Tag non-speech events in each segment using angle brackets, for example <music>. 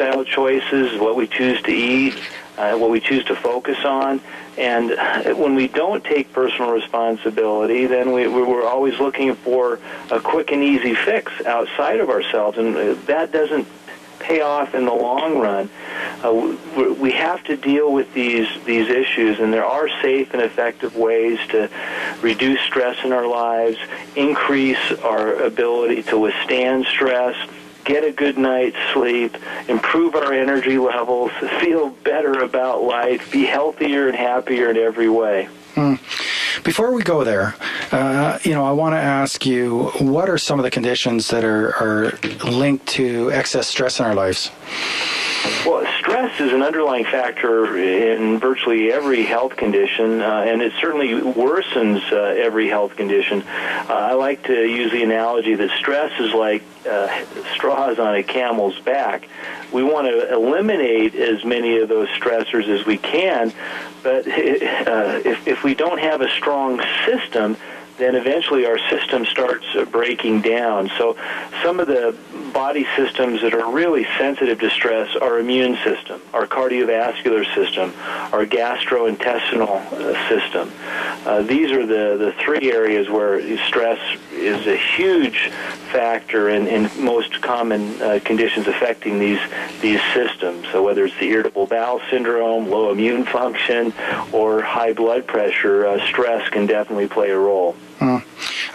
lifestyle choices, what we choose to eat, uh, what we choose to focus on. And when we don't take personal responsibility, then we, we're always looking for a quick and easy fix outside of ourselves, and uh, that doesn't pay off in the long run. Uh, we have to deal with these these issues, and there are safe and effective ways to reduce stress in our lives, increase our ability to withstand stress get a good night's sleep, improve our energy levels, feel better about life, be healthier and happier in every way. Mm. Before we go there, uh, you know, I want to ask you what are some of the conditions that are, are linked to excess stress in our lives? Well, stress is an underlying factor in virtually every health condition, uh, and it certainly worsens uh, every health condition. Uh, I like to use the analogy that stress is like uh, straws on a camel's back. We want to eliminate as many of those stressors as we can, but <laughs> uh, if, if we don't have a strong system, then eventually our system starts uh, breaking down. So some of the body systems that are really sensitive to stress our immune system, our cardiovascular system, our gastrointestinal uh, system. Uh, these are the, the three areas where stress is a huge factor in, in most common uh, conditions affecting these these systems. So whether it's the irritable bowel syndrome, low immune function, or high blood pressure, uh, stress can definitely play a role. Mm.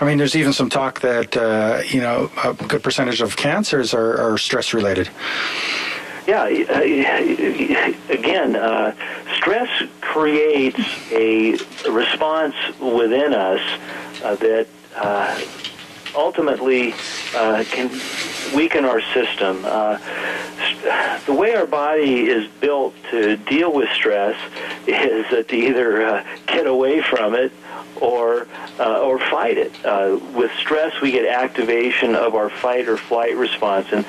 I mean, there's even some talk that uh, you know a good percentage of cancers are, are stress related. Yeah, uh, again, uh, stress creates a response within us uh, that uh, ultimately uh, can weaken our system. the way our body is built to deal with stress is to either get away from it or uh, or fight it. Uh, with stress, we get activation of our fight or flight response, and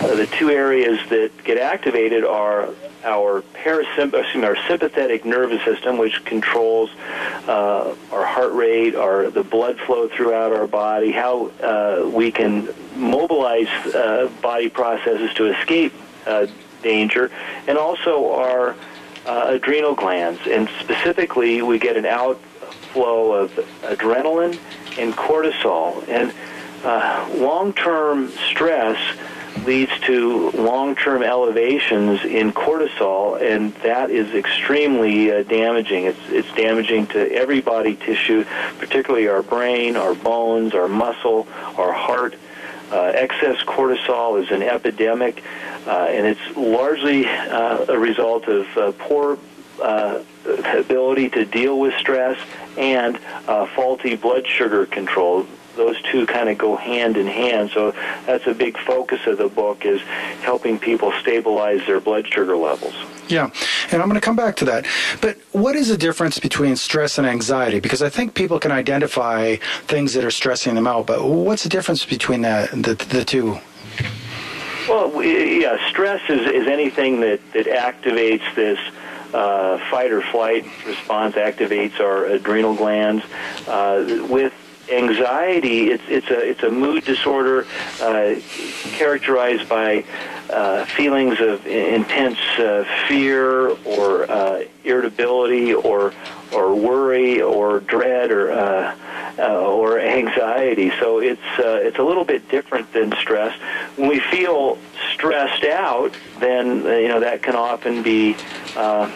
uh, the two areas that get activated are our parasympathetic, our sympathetic nervous system, which controls uh, our heart rate, our the blood flow throughout our body, how uh, we can mobilize uh, body processes to escape danger, and also our adrenal glands, and specifically, we get an out flow of adrenaline and cortisol. And uh, long-term stress leads to long-term elevations in cortisol, and that is extremely uh, damaging. It's, it's damaging to every body tissue, particularly our brain, our bones, our muscle, our heart. Uh, excess cortisol is an epidemic, uh, and it's largely uh, a result of uh, poor uh, ability to deal with stress and uh, faulty blood sugar control. Those two kind of go hand in hand. So that's a big focus of the book is helping people stabilize their blood sugar levels. Yeah, and I'm going to come back to that. But what is the difference between stress and anxiety? Because I think people can identify things that are stressing them out, but what's the difference between that, the, the two? Well, yeah, stress is, is anything that, that activates this uh, fight or flight response activates our adrenal glands. Uh, with anxiety, it's it's a it's a mood disorder uh, characterized by uh, feelings of intense uh, fear or uh, irritability or or worry or dread or uh, uh, or anxiety. So it's uh, it's a little bit different than stress. When we feel stressed out, then you know that can often be uh,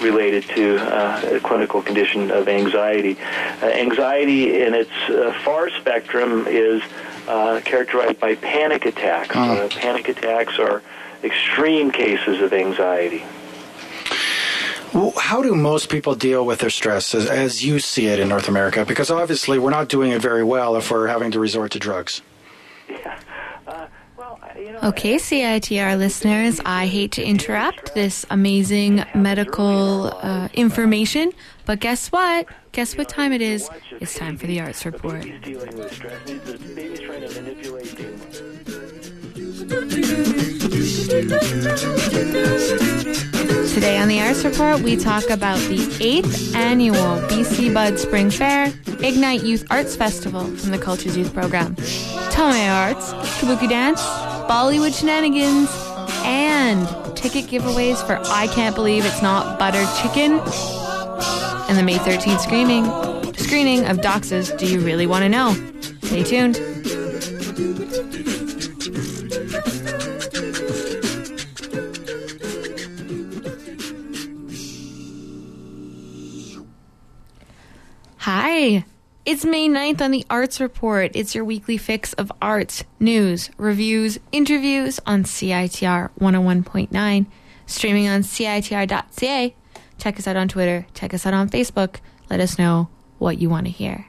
related to uh, a clinical condition of anxiety. Uh, anxiety in its uh, far spectrum is uh, characterized by panic attacks. Uh, panic attacks are extreme cases of anxiety. Well, how do most people deal with their stress as, as, you see it in North America? Because obviously we're not doing it very well if we're having to resort to drugs. Yeah. Uh, Okay, CITR listeners, I hate to interrupt this amazing medical uh, information, but guess what? Guess what time it is? It's time for the Arts Report. Today on the Arts Report, we talk about the 8th annual BC Bud Spring Fair, Ignite Youth Arts Festival from the Cultch's Youth Program, Tomoe Arts, Kabuki Dance, Bollywood Shenanigans, and ticket giveaways for I Can't Believe It's Not Butter Chicken and the May 13th screening, screening of Doxa's Do You Really Want to Know? Stay tuned. Hi, it's May 9th on the Arts Report. It's your weekly fix of arts, news, reviews, interviews on CITR 101.9, streaming on CITR.ca. Check us out on Twitter, check us out on Facebook. Let us know what you want to hear.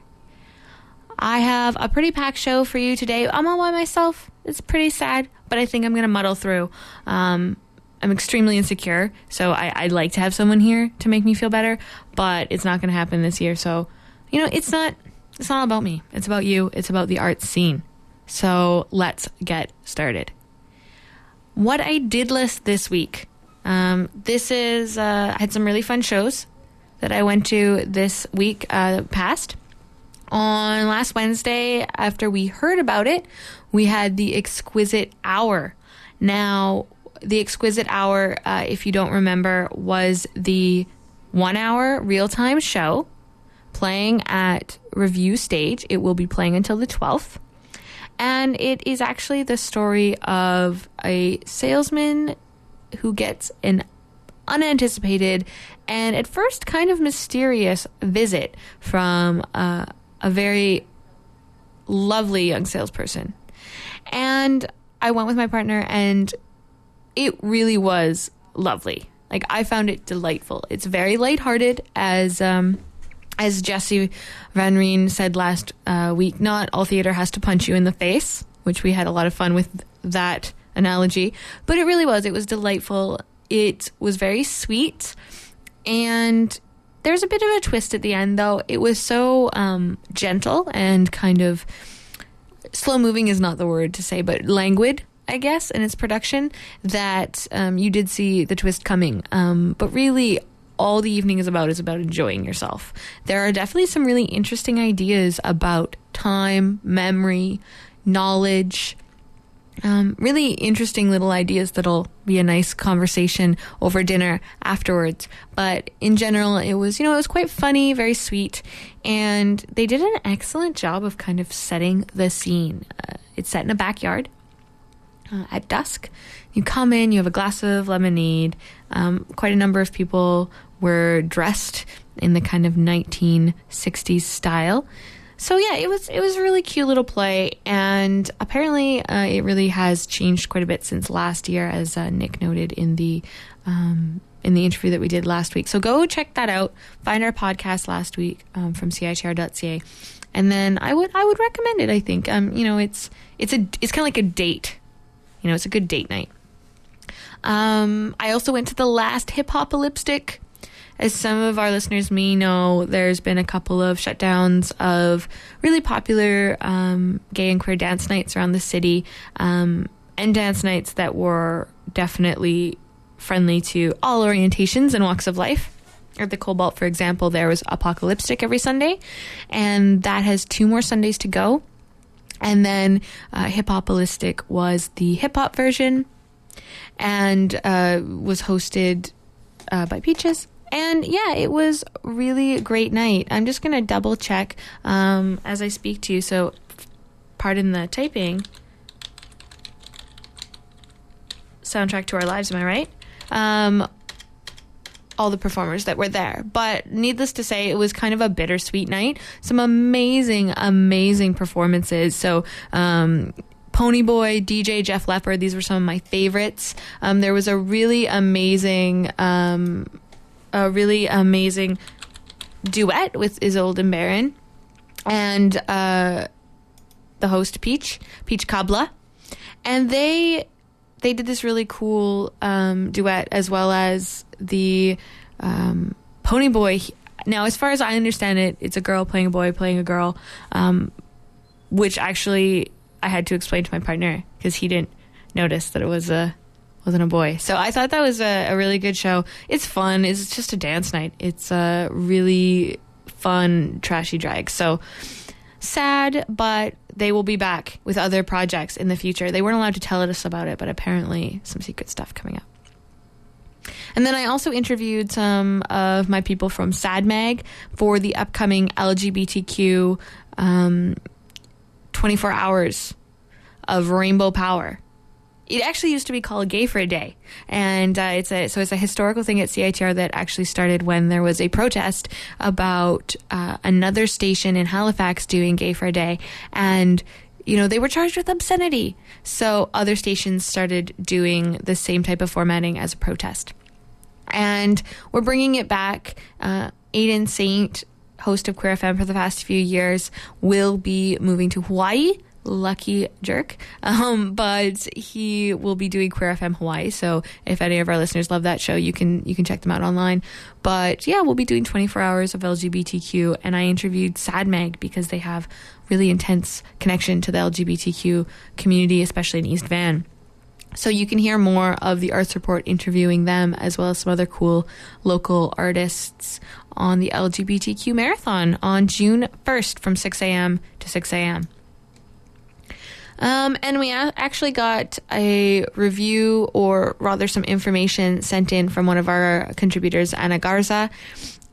I have a pretty packed show for you today. I'm all by myself. It's pretty sad, but I think I'm going to muddle through. Um, I'm extremely insecure, so I, would like to have someone here to make me feel better, but it's not going to happen this year. So you know, it's not it's not about me. It's about you. It's about the art scene. So let's get started. What I did list this week. Um, this is uh, I had some really fun shows that I went to this week uh, past. On last Wednesday, after we heard about it, we had the Exquisite Hour. Now, the Exquisite Hour, uh, if you don't remember, was the one hour real time show playing at Review Stage. It will be playing until the 12th. And it is actually the story of a salesman who gets an unanticipated and at first kind of mysterious visit from uh, a very lovely young salesperson. And I went with my partner, and it really was lovely. Like, I found it delightful. It's very lighthearted, as um, as Jesse Van Reen said last uh, week, not all theater has to punch you in the face, which we had a lot of fun with that analogy. But it really was. It was delightful. It was very sweet. And there's a bit of a twist at the end, though. It was so um, gentle and kind of slow moving is not the word to say, but languid. I guess, in its production, that um, you did see the twist coming. Um, but really, all the evening is about is about enjoying yourself. There are definitely some really interesting ideas about time, memory, knowledge. Um, really interesting little ideas that'll be a nice conversation over dinner afterwards. But in general, it was, you know, it was quite funny, very sweet, and they did an excellent job of kind of setting the scene. Uh, it's set in a backyard uh, at dusk. You come in, you have a glass of lemonade. Um, quite a number of people were dressed in the kind of 1960s style. So yeah, it was it was a really cute little play, and apparently uh, it really has changed quite a bit since last year, as uh, Nick noted in the um, in the interview that we did last week. So go check that out. Find our podcast last week um, from CITR.ca, and then I would I would recommend it. I think um, you know it's it's a it's kind of like a date. You know, it's a good date night. Um, I also went to the last hip hop lipstick as some of our listeners may know, there's been a couple of shutdowns of really popular um, gay and queer dance nights around the city, um, and dance nights that were definitely friendly to all orientations and walks of life. At the Cobalt, for example, there was Apocalypstick every Sunday, and that has two more Sundays to go. And then uh, Hiphopolistic was the hip hop version and uh, was hosted uh, by Peaches. And yeah, it was really a great night. I'm just going to double check um, as I speak to you. So, pardon the typing. Soundtrack to our lives, am I right? Um, all the performers that were there. But needless to say, it was kind of a bittersweet night. Some amazing, amazing performances. So, um, Ponyboy, DJ Jeff Leppard, these were some of my favorites. Um, there was a really amazing um, a really amazing duet with Isolde and Baron and uh, the host Peach, Peach Cobblah, and they they did this really cool um, duet as well as the um, Pony Boy. Now, as far as I understand it, it's a girl playing a boy playing a girl, um, which actually I had to explain to my partner because he didn't notice that it was a wasn't a boy. So I thought that was a, a, really good show. It's fun. It's just a dance night. It's a really fun, trashy drag. So sad, but they will be back with other projects in the future. They weren't allowed to tell us about it, but apparently some secret stuff coming up. And then I also interviewed some of my people from Sad Mag for the upcoming LGBTQ um, 24 hours of rainbow power. It actually used to be called Gay for a Day, and uh, it's a so it's a historical thing at CITR that actually started when there was a protest about uh, another station in Halifax doing Gay for a Day, and you know they were charged with obscenity. So other stations started doing the same type of formatting as a protest, and we're bringing it back. Uh, Aiden Saint, host of Queer FM for the past few years, will be moving to Hawaii lucky jerk. Um, but he will be doing Queer FM Hawaii. So if any of our listeners love that show, you can you can check them out online. But yeah, we'll be doing 24 hours of LGBTQ, and I interviewed SADMAG because they have really intense connection to the LGBTQ community, especially in East Van. So you can hear more of the Arts Report interviewing them as well as some other cool local artists on the LGBTQ Marathon on June 1st from 6 a.m. to 6 a.m. Um, and we actually got a review, or rather, some information sent in from one of our contributors, Anna Garza.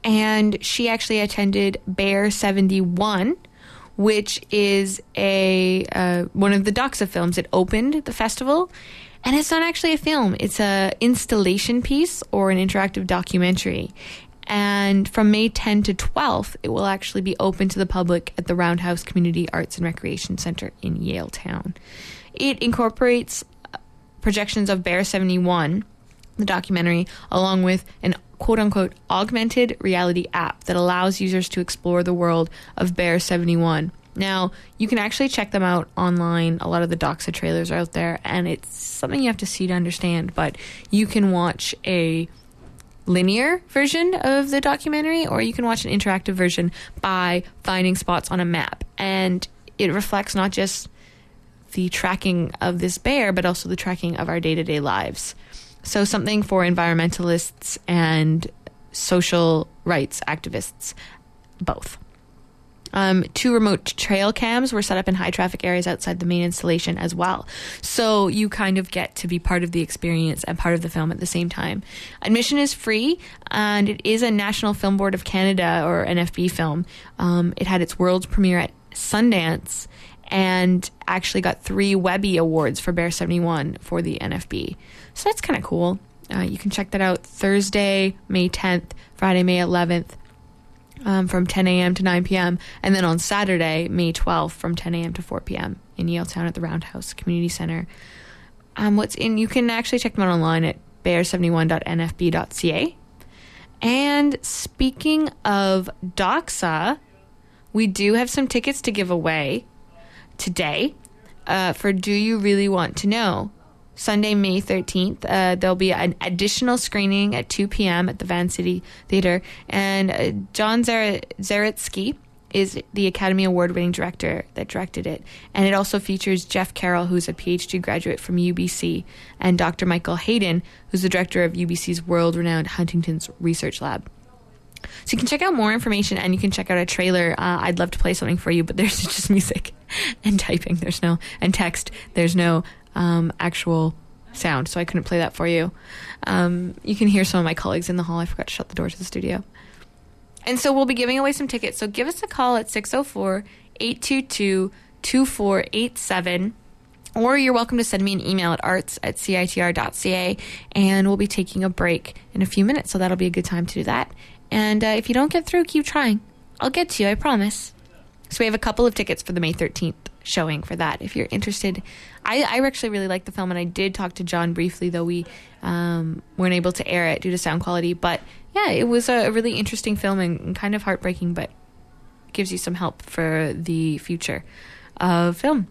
And she actually attended Bear 71, which is a uh, one of the Doxa films. It opened the festival, and it's not actually a film; it's a installation piece or an interactive documentary. And from May 10 to 12th, it will actually be open to the public at the Roundhouse Community Arts and Recreation Center in Yaletown. It incorporates uh, projections of Bear 71, the documentary, along with an quote unquote augmented reality app that allows users to explore the world of Bear 71. Now, you can actually check them out online. A lot of the Doxa trailers are out there, and it's something you have to see to understand, but you can watch a linear version of the documentary, or you can watch an interactive version by finding spots on a map. And it reflects not just the tracking of this bear, but also the tracking of our day to day lives. So, something for environmentalists and social rights activists, both. Um, two remote trail cams were set up in high traffic areas outside the main installation as well. So you kind of get to be part of the experience and part of the film at the same time. Admission is free, and it is a National Film Board of Canada or NFB film. Um, it had its world premiere at Sundance and actually got three Webby Awards for Bear 71 for the NFB. So that's kind of cool. Uh, you can check that out Thursday, May 10th, Friday, May 11th, um, from 10 a.m. to 9 p.m. And then on Saturday, May 12th, from 10 a.m. to 4 p.m. in Yaletown at the Roundhouse Community Center. Um, what's in? You can actually check them out online at bear71.nfb.ca. And speaking of Doxa, we do have some tickets to give away today uh, for Do You Really Want to Know? Sunday, May 13th. Uh, there'll be an additional screening at 2 p.m. at the Vancity Theater. And uh, John Zer- Zaritsky is the Academy Award winning director that directed it. And it also features Jeff Carroll, who's a PhD graduate from UBC, and Dr. Michael Hayden, who's the director of UBC's world renowned Huntington's Research Lab. So you can check out more information and you can check out a trailer. Uh, I'd love to play something for you, but <laughs> there's just music and typing. There's no, and text. There's no um, actual sound, so I couldn't play that for you. Um, you can hear some of my colleagues in the hall. I forgot to shut the door to the studio. And so we'll be giving away some tickets. So give us a call at 604 822 2487. Or you're welcome to send me an email at arts at citr.ca. And we'll be taking a break in a few minutes. So that'll be a good time to do that. And uh, if you don't get through, keep trying. I'll get to you, I promise. So we have a couple of tickets for the May 13th showing for that. If you're interested, I, I actually really like the film, and I did talk to John briefly, though we um, weren't able to air it due to sound quality. But yeah, it was a really interesting film and, kind of heartbreaking, but gives you some help for the future of film.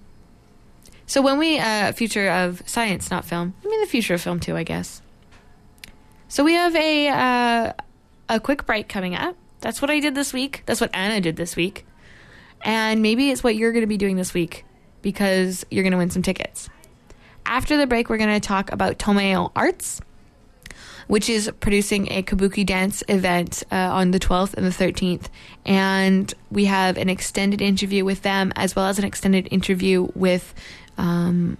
So when we uh, future of science, not film. I mean the future of film too, I guess. So we have a uh, a quick break coming up. That's what I did this week. That's what Anna did this week. And maybe it's what you're going to be doing this week because you're going to win some tickets. After the break, we're going to talk about Tomoe Arts. which is producing a kabuki dance event uh, on the 12th and the 13th. And we have an extended interview with them, as well as an extended interview with um,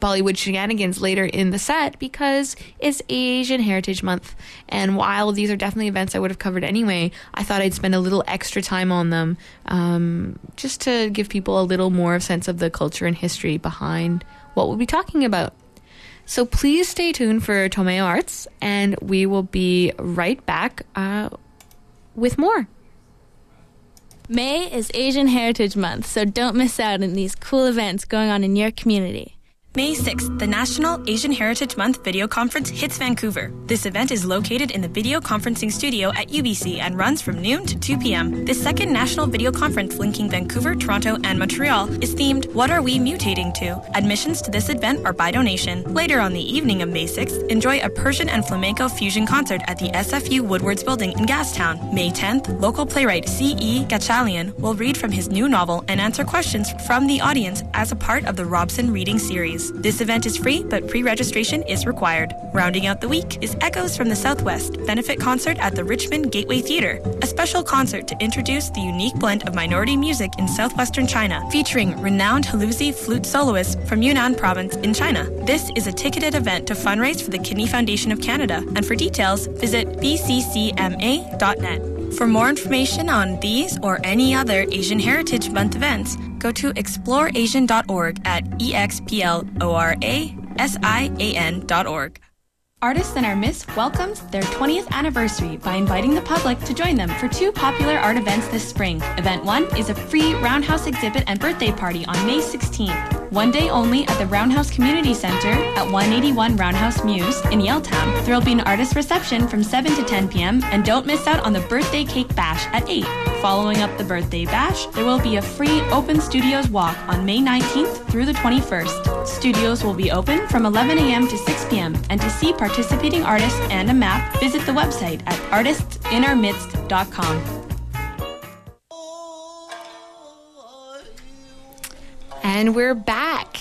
Bollywood shenanigans later in the set because it's Asian Heritage Month. And while these are definitely events I would have covered anyway, I thought I'd spend a little extra time on them um, just to give people a little more sense of the culture and history behind what we'll be talking about. So please stay tuned for Tomoe Arts, and we will be right back uh, with more. May is Asian Heritage Month, so don't miss out on these cool events going on in your community. May 6th, the National Asian Heritage Month video conference hits Vancouver. This event is located in the video conferencing studio at UBC and runs from noon to 2 p.m. This second national video conference linking Vancouver, Toronto, and Montreal is themed What Are We Mutating To? Admissions to this event are by donation. Later on the evening of May 6th, enjoy a Persian and flamenco fusion concert at the SFU Woodwards Building in Gastown. May 10th, local playwright C.E. Gatchalian will read from his new novel and answer questions from the audience as a part of the Robson Reading Series. This event is free, but pre registration is required. Rounding out the week is Echoes from the Southwest benefit concert at the Richmond Gateway Theatre, a special concert to introduce the unique blend of minority music in southwestern China, featuring renowned hulusi flute soloists from Yunnan Province in China. This is a ticketed event to fundraise for the Kidney Foundation of Canada, and for details, visit bccma.net. For more information on these or any other Asian Heritage Month events, go to exploreasian.org at explorasian.org. Artists in Our Midst welcomes their 20th anniversary by inviting the public to join them for two popular art events this spring. Event 1 is a free Roundhouse exhibit and birthday party on May 16th. One day only at the Roundhouse Community Center at 181 Roundhouse Mews in Yaletown. There will be an artist reception from 7 to 10 p.m. and don't miss out on the birthday cake bash at 8. Following up the birthday bash, there will be a free open studios walk on May 19th through the 21st. Studios will be open from 11 a.m. to 6 p.m. and to see participating artists and a map, visit the website at artistinourmidst.com. And we're back.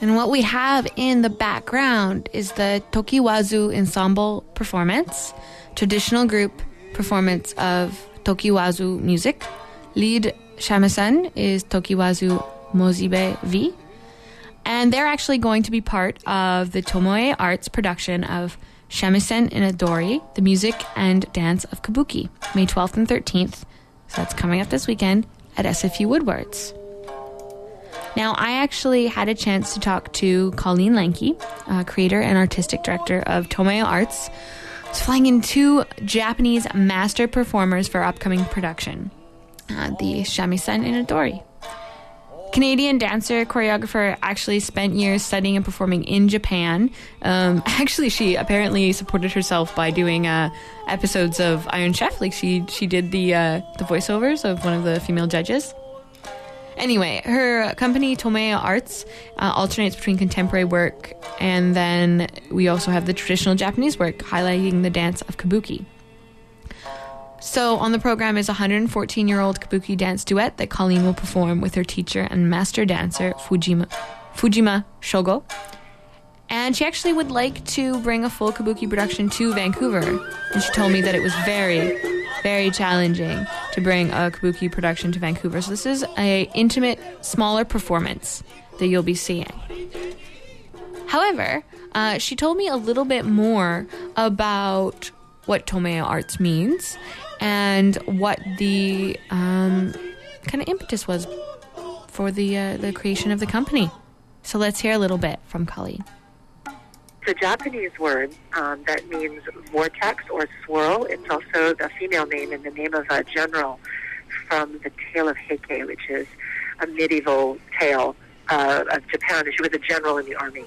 And what we have in the background is the Tokiwazu Ensemble performance, traditional group performance of Tokiwazu music. Lead shamisen is Tokiwazu Mojibe V. And they're actually going to be part of the Tomoe Arts production of Shamisen in Odori, the music and dance of Kabuki, May 12th and 13th. So that's coming up this weekend at SFU Woodwards. Now, I actually had a chance to talk to Colleen Lanki, uh, creator and artistic director of Tomoe Arts, who's flying in two Japanese master performers for upcoming production, uh, the Shamisen in Odori. Canadian dancer choreographer actually spent years studying and performing in Japan. Um, <laughs> actually, she apparently supported herself by doing uh, episodes of Iron Chef. Like she she did the uh, the voiceovers of one of the female judges. Anyway, her company Tomoe Arts uh, alternates between contemporary work and then we also have the traditional Japanese work highlighting the dance of kabuki. So on the program is a 114 year old kabuki dance duet that Colleen will perform with her teacher and master dancer Fujima, Fujima Shogo. And she actually would like to bring a full kabuki production to Vancouver. And she told me that it was very, very challenging to bring a kabuki production to Vancouver. So this is a intimate, smaller performance that you'll be seeing. However, uh, she told me a little bit more about what Tomoe Arts means and what the um, kind of impetus was for the uh, the creation of the company. So let's hear a little bit from Colleen. A Japanese word um, that means vortex or swirl. It's also the female name and the name of a general from the Tale of Heike, which is a medieval tale uh, of Japan. She was a general in the army.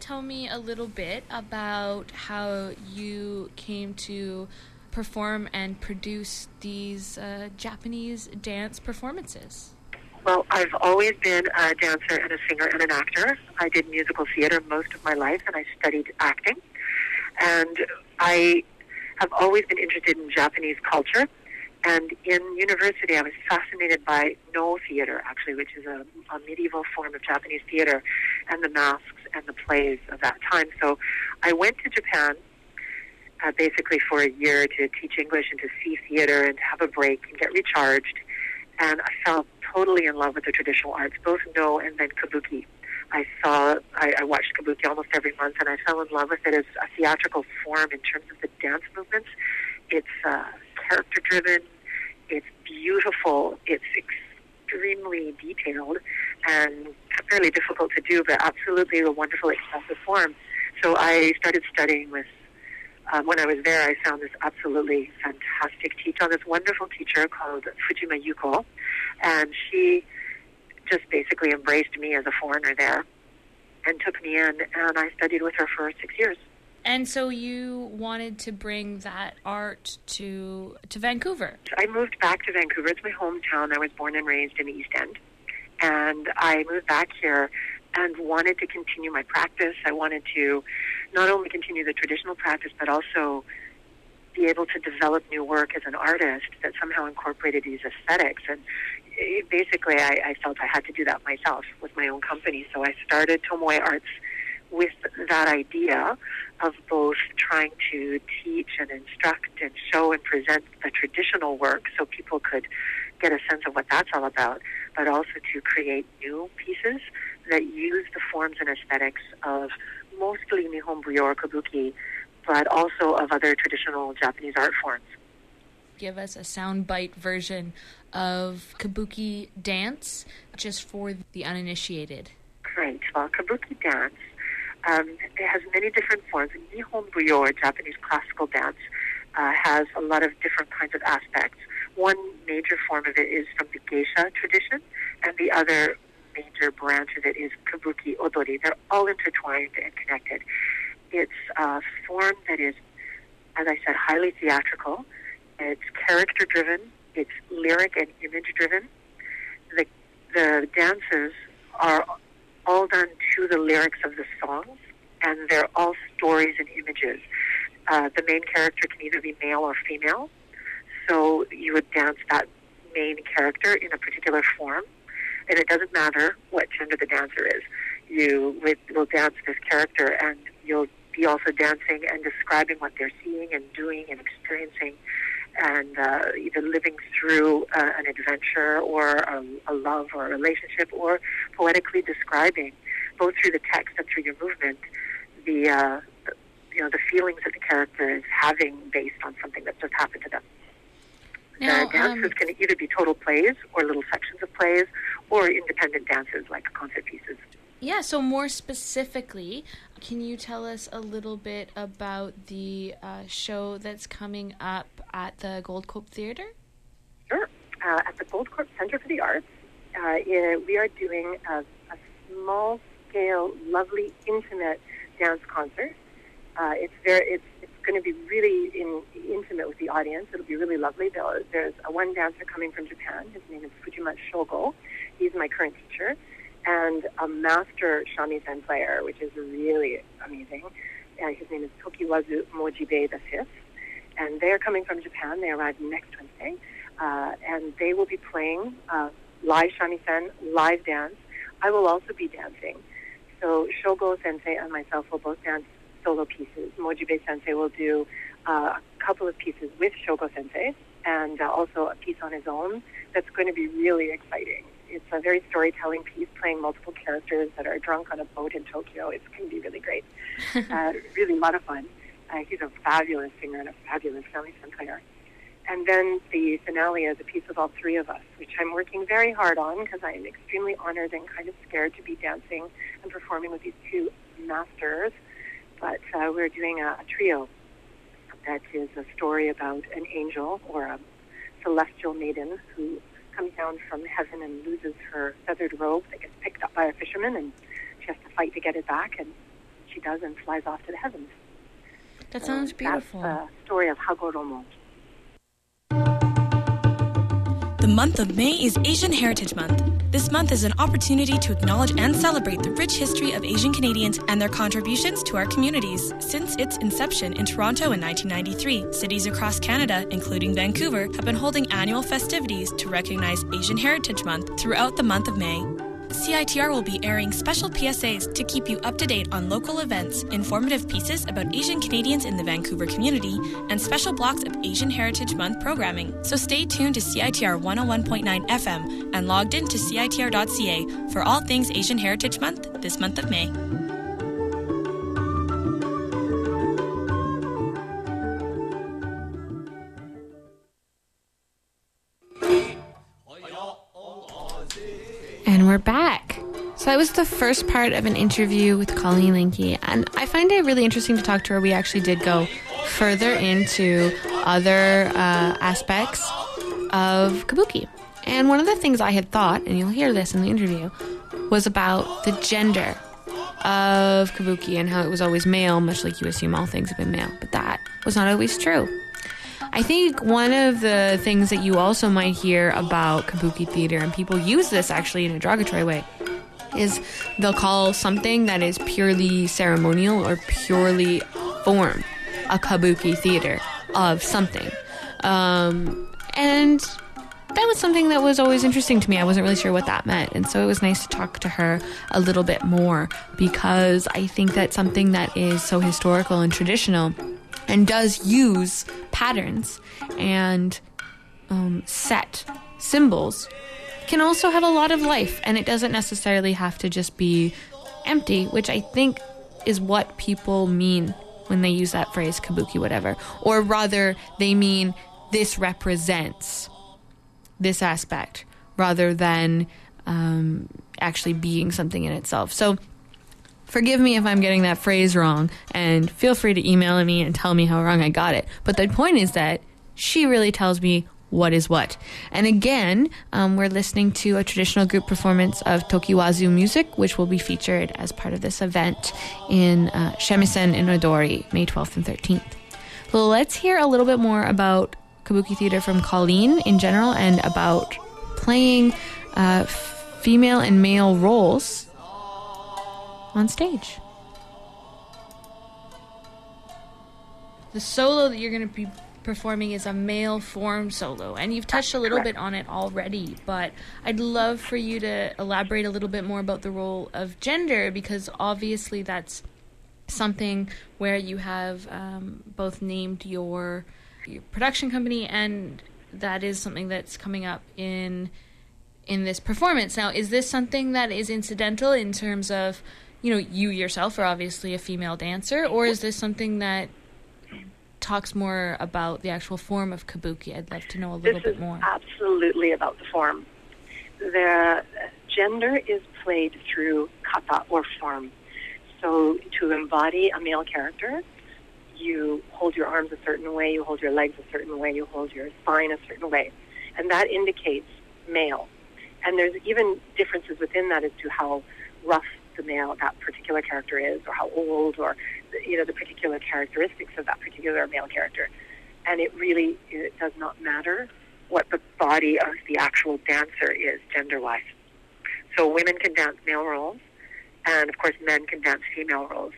Tell me a little bit about how you came to perform and produce these uh, Japanese dance performances? Well, I've always been a dancer and a singer and an actor. I did musical theater most of my life, and I studied acting. And I have always been interested in Japanese culture. And in university, I was fascinated by Noh theater, actually, which is a, a medieval form of Japanese theater, and the masks and the plays of that time. So I went to Japan uh, basically for a year to teach English and to see theater and to have a break and get recharged. And I fell totally in love with the traditional arts, both Noh and then Kabuki. I saw, I, I watched Kabuki almost every month, and I fell in love with it as a theatrical form in terms of the dance movements. It's uh, character driven, it's beautiful, it's extremely detailed, and fairly difficult to do, but absolutely a wonderful, expressive form. So I started studying with um, when I was there, I found this absolutely fantastic teacher, this wonderful teacher called Fujima Yuko, and she just basically embraced me as a foreigner there and took me in, and I studied with her for six years. And so you wanted to bring that art to to Vancouver. I moved back to Vancouver. It's my hometown. I was born and raised in the East End, and I moved back here and wanted to continue my practice. I wanted to not only continue the traditional practice, but also be able to develop new work as an artist that somehow incorporated these aesthetics. And it, basically, I, I felt I had to do that myself with my own company. So I started Tomoe Arts with that idea of both trying to teach and instruct and show and present the traditional work so people could get a sense of what that's all about, but also to create new pieces that use the forms and aesthetics of mostly Nihon Buyo or Kabuki, but also of other traditional Japanese art forms. Give us a soundbite version of Kabuki dance just for the uninitiated. Great. Well, Kabuki dance um, it has many different forms. Nihon Buyo, or Japanese classical dance, uh, has a lot of different kinds of aspects. One major form of it is from the geisha tradition, and the other major branch of it is kabuki odori. They're all intertwined and connected. It's a form that is, as I said, highly theatrical. It's character driven. It's lyric and image driven. The the dances are all done to the lyrics of the songs, and they're all stories and images. Uh, the main character can either be male or female, so you would dance that main character in a particular form and it doesn't matter what gender the dancer is. You will dance this character, and you'll be also dancing and describing what they're seeing and doing and experiencing, and uh, either living through uh, an adventure or a, a love or a relationship, or poetically describing, both through the text and through your movement, the uh, you know the feelings that the character is having based on something that just happened to them. Now, uh, dances um, can either be total plays or little sections of plays or independent dances like concert pieces. Yeah, so more specifically, can you tell us a little bit about the uh, show that's coming up at the Goldcorp Theatre? Sure. Uh, at the Goldcorp Center for the Arts, uh, we are doing a, a small scale, lovely, intimate dance concert. Uh, it's very, it's going to be really in, intimate with the audience. It'll be really lovely. There, there's a one dancer coming from Japan. His name is Fujima Shogo. He's my current teacher. And a master shamisen player, which is really amazing. Uh, his name is Tokiwazu Mojibe the Fifth, And they are coming from Japan. They arrive next Wednesday. Uh, and they will be playing uh, live shamisen, live dance. I will also be dancing. So Shogo Sensei and myself will both dance solo pieces. Mojibe Sensei will do uh, a couple of pieces with Shogo Sensei and uh, also a piece on his own that's going to be really exciting. It's a very storytelling piece, playing multiple characters that are drunk on a boat in Tokyo. It's going to be really great. <laughs> uh, really a lot of fun. Uh, he's a fabulous singer and a fabulous shamisen player. And then the finale is a piece of all three of us, which I'm working very hard on because I am extremely honored and kind of scared to be dancing and performing with these two masters but uh, we're doing a, a trio that is a story about an angel or a celestial maiden who comes down from heaven and loses her feathered robe that gets picked up by a fisherman, and she has to fight to get it back, and she does and flies off to the heavens. That sounds beautiful. That's the story of Hagoromo. The month of May is Asian Heritage Month. This month is an opportunity to acknowledge and celebrate the rich history of Asian Canadians and their contributions to our communities. Since its inception in Toronto in 1993, cities across Canada, including Vancouver, have been holding annual festivities to recognize Asian Heritage Month throughout the month of May. CITR will be airing special PSAs to keep you up to date on local events, informative pieces about Asian Canadians in the Vancouver community, and special blocks of Asian Heritage Month programming. So stay tuned to CITR 101.9 FM and logged in to CITR.ca for all things Asian Heritage Month this month of May. We're back. So that was the first part of an interview with Colleen Lanki, and I find it really interesting to talk to her. We actually did go further into other uh, aspects of kabuki. And one of the things I had thought, and you'll hear this in the interview, was about the gender of kabuki and how it was always male, much like you assume all things have been male. But that was not always true. I think one of the things that you also might hear about kabuki theater, and people use this actually in a derogatory way, is they'll call something that is purely ceremonial or purely form a kabuki theater of something. Um, and that was something that was always interesting to me. I wasn't really sure what that meant. And so it was nice to talk to her a little bit more because I think that something that is so historical and traditional and does use patterns and um, set symbols can also have a lot of life and it doesn't necessarily have to just be empty which i think is what people mean when they use that phrase kabuki whatever. Or rather they mean this represents this aspect rather than um, actually being something in itself. So Forgive me if I'm getting that phrase wrong, and feel free to email me and tell me how wrong I got it. But the point is that she really tells me what is what. And again, um, we're listening to a traditional group performance of Tokiwazu music, which will be featured as part of this event in uh, Shamisen in Odori, May 12th and 13th. So let's hear a little bit more about kabuki theater from Colleen in general and about playing uh, female and male roles on stage. The solo that you're going to be performing is a male form solo, and you've touched a little bit on it already, but I'd love for you to elaborate a little bit more about the role of gender because obviously that's something where you have um, both named your, your production company and that is something that's coming up in in this performance. Now, is this something that is incidental in terms of you know, you yourself are obviously a female dancer, or is this something that talks more about the actual form of kabuki? I'd love to know a little this bit more. absolutely about the form. The gender is played through kata or form. So to embody a male character, you hold your arms a certain way, you hold your legs a certain way, you hold your spine a certain way, and that indicates male. And there's even differences within that as to how rough the male that particular character is, or how old, or you know the particular characteristics of that particular male character. And it really it does not matter what the body of the actual dancer is gender-wise. So women can dance male roles, and of course men can dance female roles.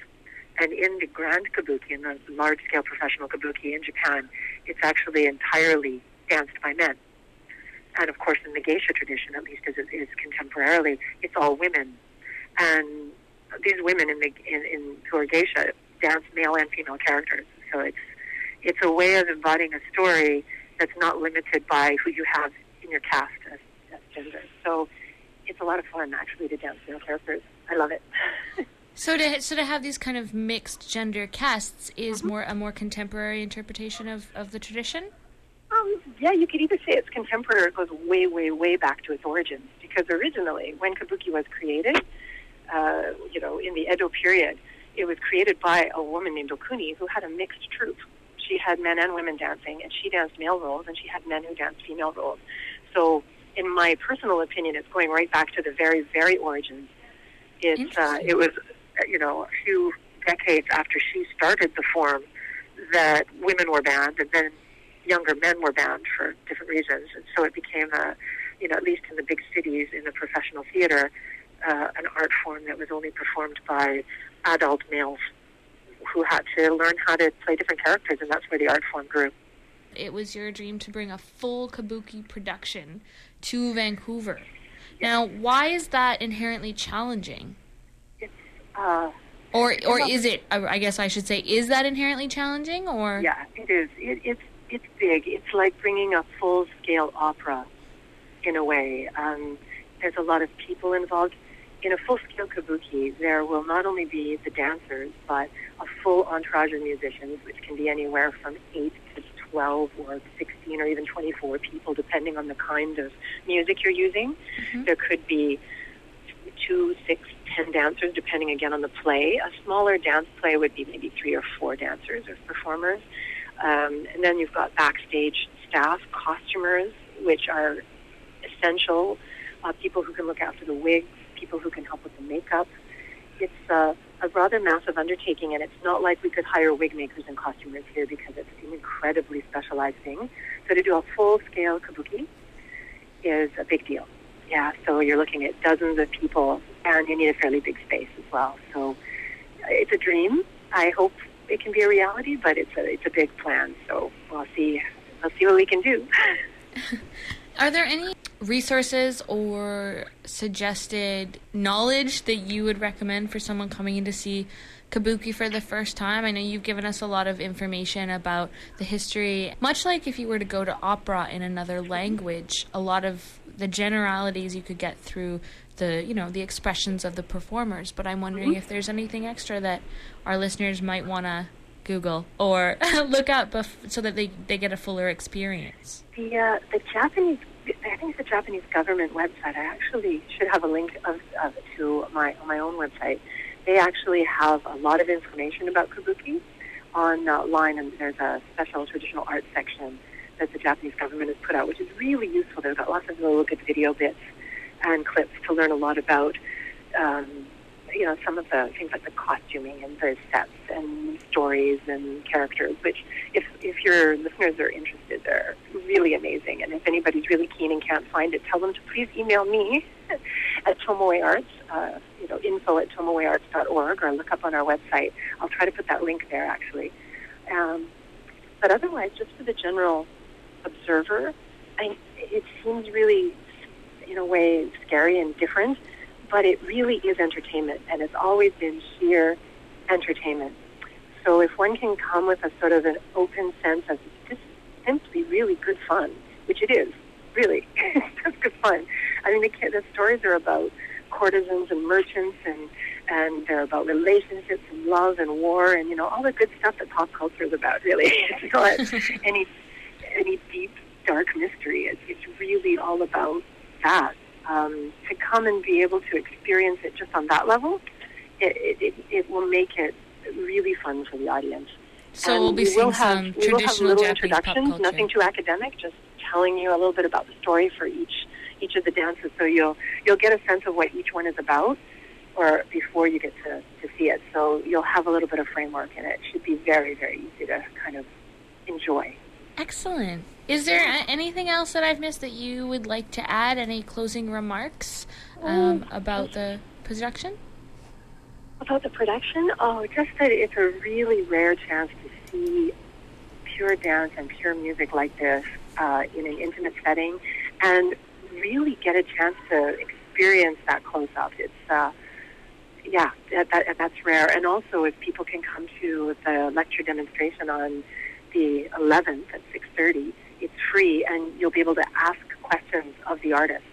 And in the grand kabuki, in the large-scale professional kabuki in Japan, it's actually entirely danced by men. And of course, in the geisha tradition, at least as it is contemporarily, it's all women and these women in the in, in who are geisha dance male and female characters. So it's it's a way of embodying a story that's not limited by who you have in your cast as, as gender. So it's a lot of fun actually to dance male characters. I love it. <laughs> so to so to have these kind of mixed gender casts is mm-hmm. more a more contemporary interpretation of, of the tradition. Um, yeah, you could either say it's contemporary or it goes way, way, way back to its origins. Because originally, when kabuki was created, uh, you know, in the Edo period, it was created by a woman named Okuni who had a mixed troupe. She had men and women dancing, and she danced male roles, and she had men who danced female roles. So, in my personal opinion, it's going right back to the very, very origins. It's uh, it was, you know, a few decades after she started the form that women were banned, and then younger men were banned for different reasons, and so it became a, you know, at least in the big cities in the professional theater, uh, an art form that was only performed by adult males who had to learn how to play different characters, and that's where the art form grew. It was your dream to bring a full kabuki production to Vancouver. Now, why is that inherently challenging? It's uh, Or, or is it? I guess I should say, is that inherently challenging? Or yeah, it is. It, it's it's big. It's like bringing a full scale opera, in a way. Um, there's a lot of people involved. In a full scale kabuki, there will not only be the dancers, but a full entourage of musicians, which can be anywhere from eight to 12 or 16 or even 24 people, depending on the kind of music you're using. There could be two, six, ten dancers, depending again on the play. A smaller dance play would be maybe three or four dancers or performers. Um, and then you've got backstage staff, costumers, which are essential, uh, people who can look after the wigs, people who can help with the makeup. It's uh, a rather massive undertaking, and it's not like we could hire wig makers and costumers here because it's an incredibly specialized thing. So to do a full-scale kabuki is a big deal. Yeah, so you're looking at dozens of people, and you need a fairly big space as well. So uh, it's a dream. I hope it can be a reality, but it's a it's a big plan. So we'll see. We'll see what we can do. <laughs> Are there any resources or suggested knowledge that you would recommend for someone coming in to see Kabuki for the first time? I know you've given us a lot of information about the history. Much like if you were to go to opera in another language, a lot of the generalities you could get through the, you know, the expressions of the performers, but I'm wondering if there's anything extra that our listeners might want to Google or <laughs> look up bef- so that they, they get a fuller experience. The uh, the Japanese, I think it's the Japanese government website. I actually should have a link of, of to my my own website. They actually have a lot of information about kabuki online, and there's a special traditional art section that the Japanese government has put out, which is really useful. They've got lots of little good video bits and clips to learn a lot about. Um, you know, some of the things like the costuming and the sets and stories and characters, which if, if your listeners are interested, they're really amazing. And if anybody's really keen and can't find it, tell them to please email me <laughs> at Tomoe Arts, uh, you know, info at tomoearts.org or look up on our website. I'll try to put that link there actually. Um, but otherwise, just for the general observer, I, it seems really, in a way, scary and different but it really is entertainment, and it's always been sheer entertainment. So if one can come with a sort of an open sense of just simply really good fun, which it is, really, <laughs> it's just good fun. I mean, the, the stories are about courtesans and merchants, and and they're about relationships and love and war, and you know all the good stuff that pop culture is about. Really, <laughs> it's not <laughs> any any deep dark mystery. It's, it's really all about that um, to come and be able to experience it just on that level, it, it, it will make it really fun for the audience. So And we'll be we seeing will have, some we will have traditional little Japanese introductions, nothing too academic, just telling you a little bit about the story for each each of the dances, so you'll you'll get a sense of what each one is about, or before you get to, to see it. So you'll have a little bit of framework, and it should be very very easy to kind of enjoy. Excellent. Is there anything else that I've missed that you would like to add? Any closing remarks um, about the production? About the production, oh, just that it's a really rare chance to see pure dance and pure music like this uh, in an intimate setting, and really get a chance to experience that close up. It's uh, yeah, that, that, that's rare. And also, if people can come to the lecture demonstration on the 11th at 6:30, it's free, and you'll be able to ask questions of the artists,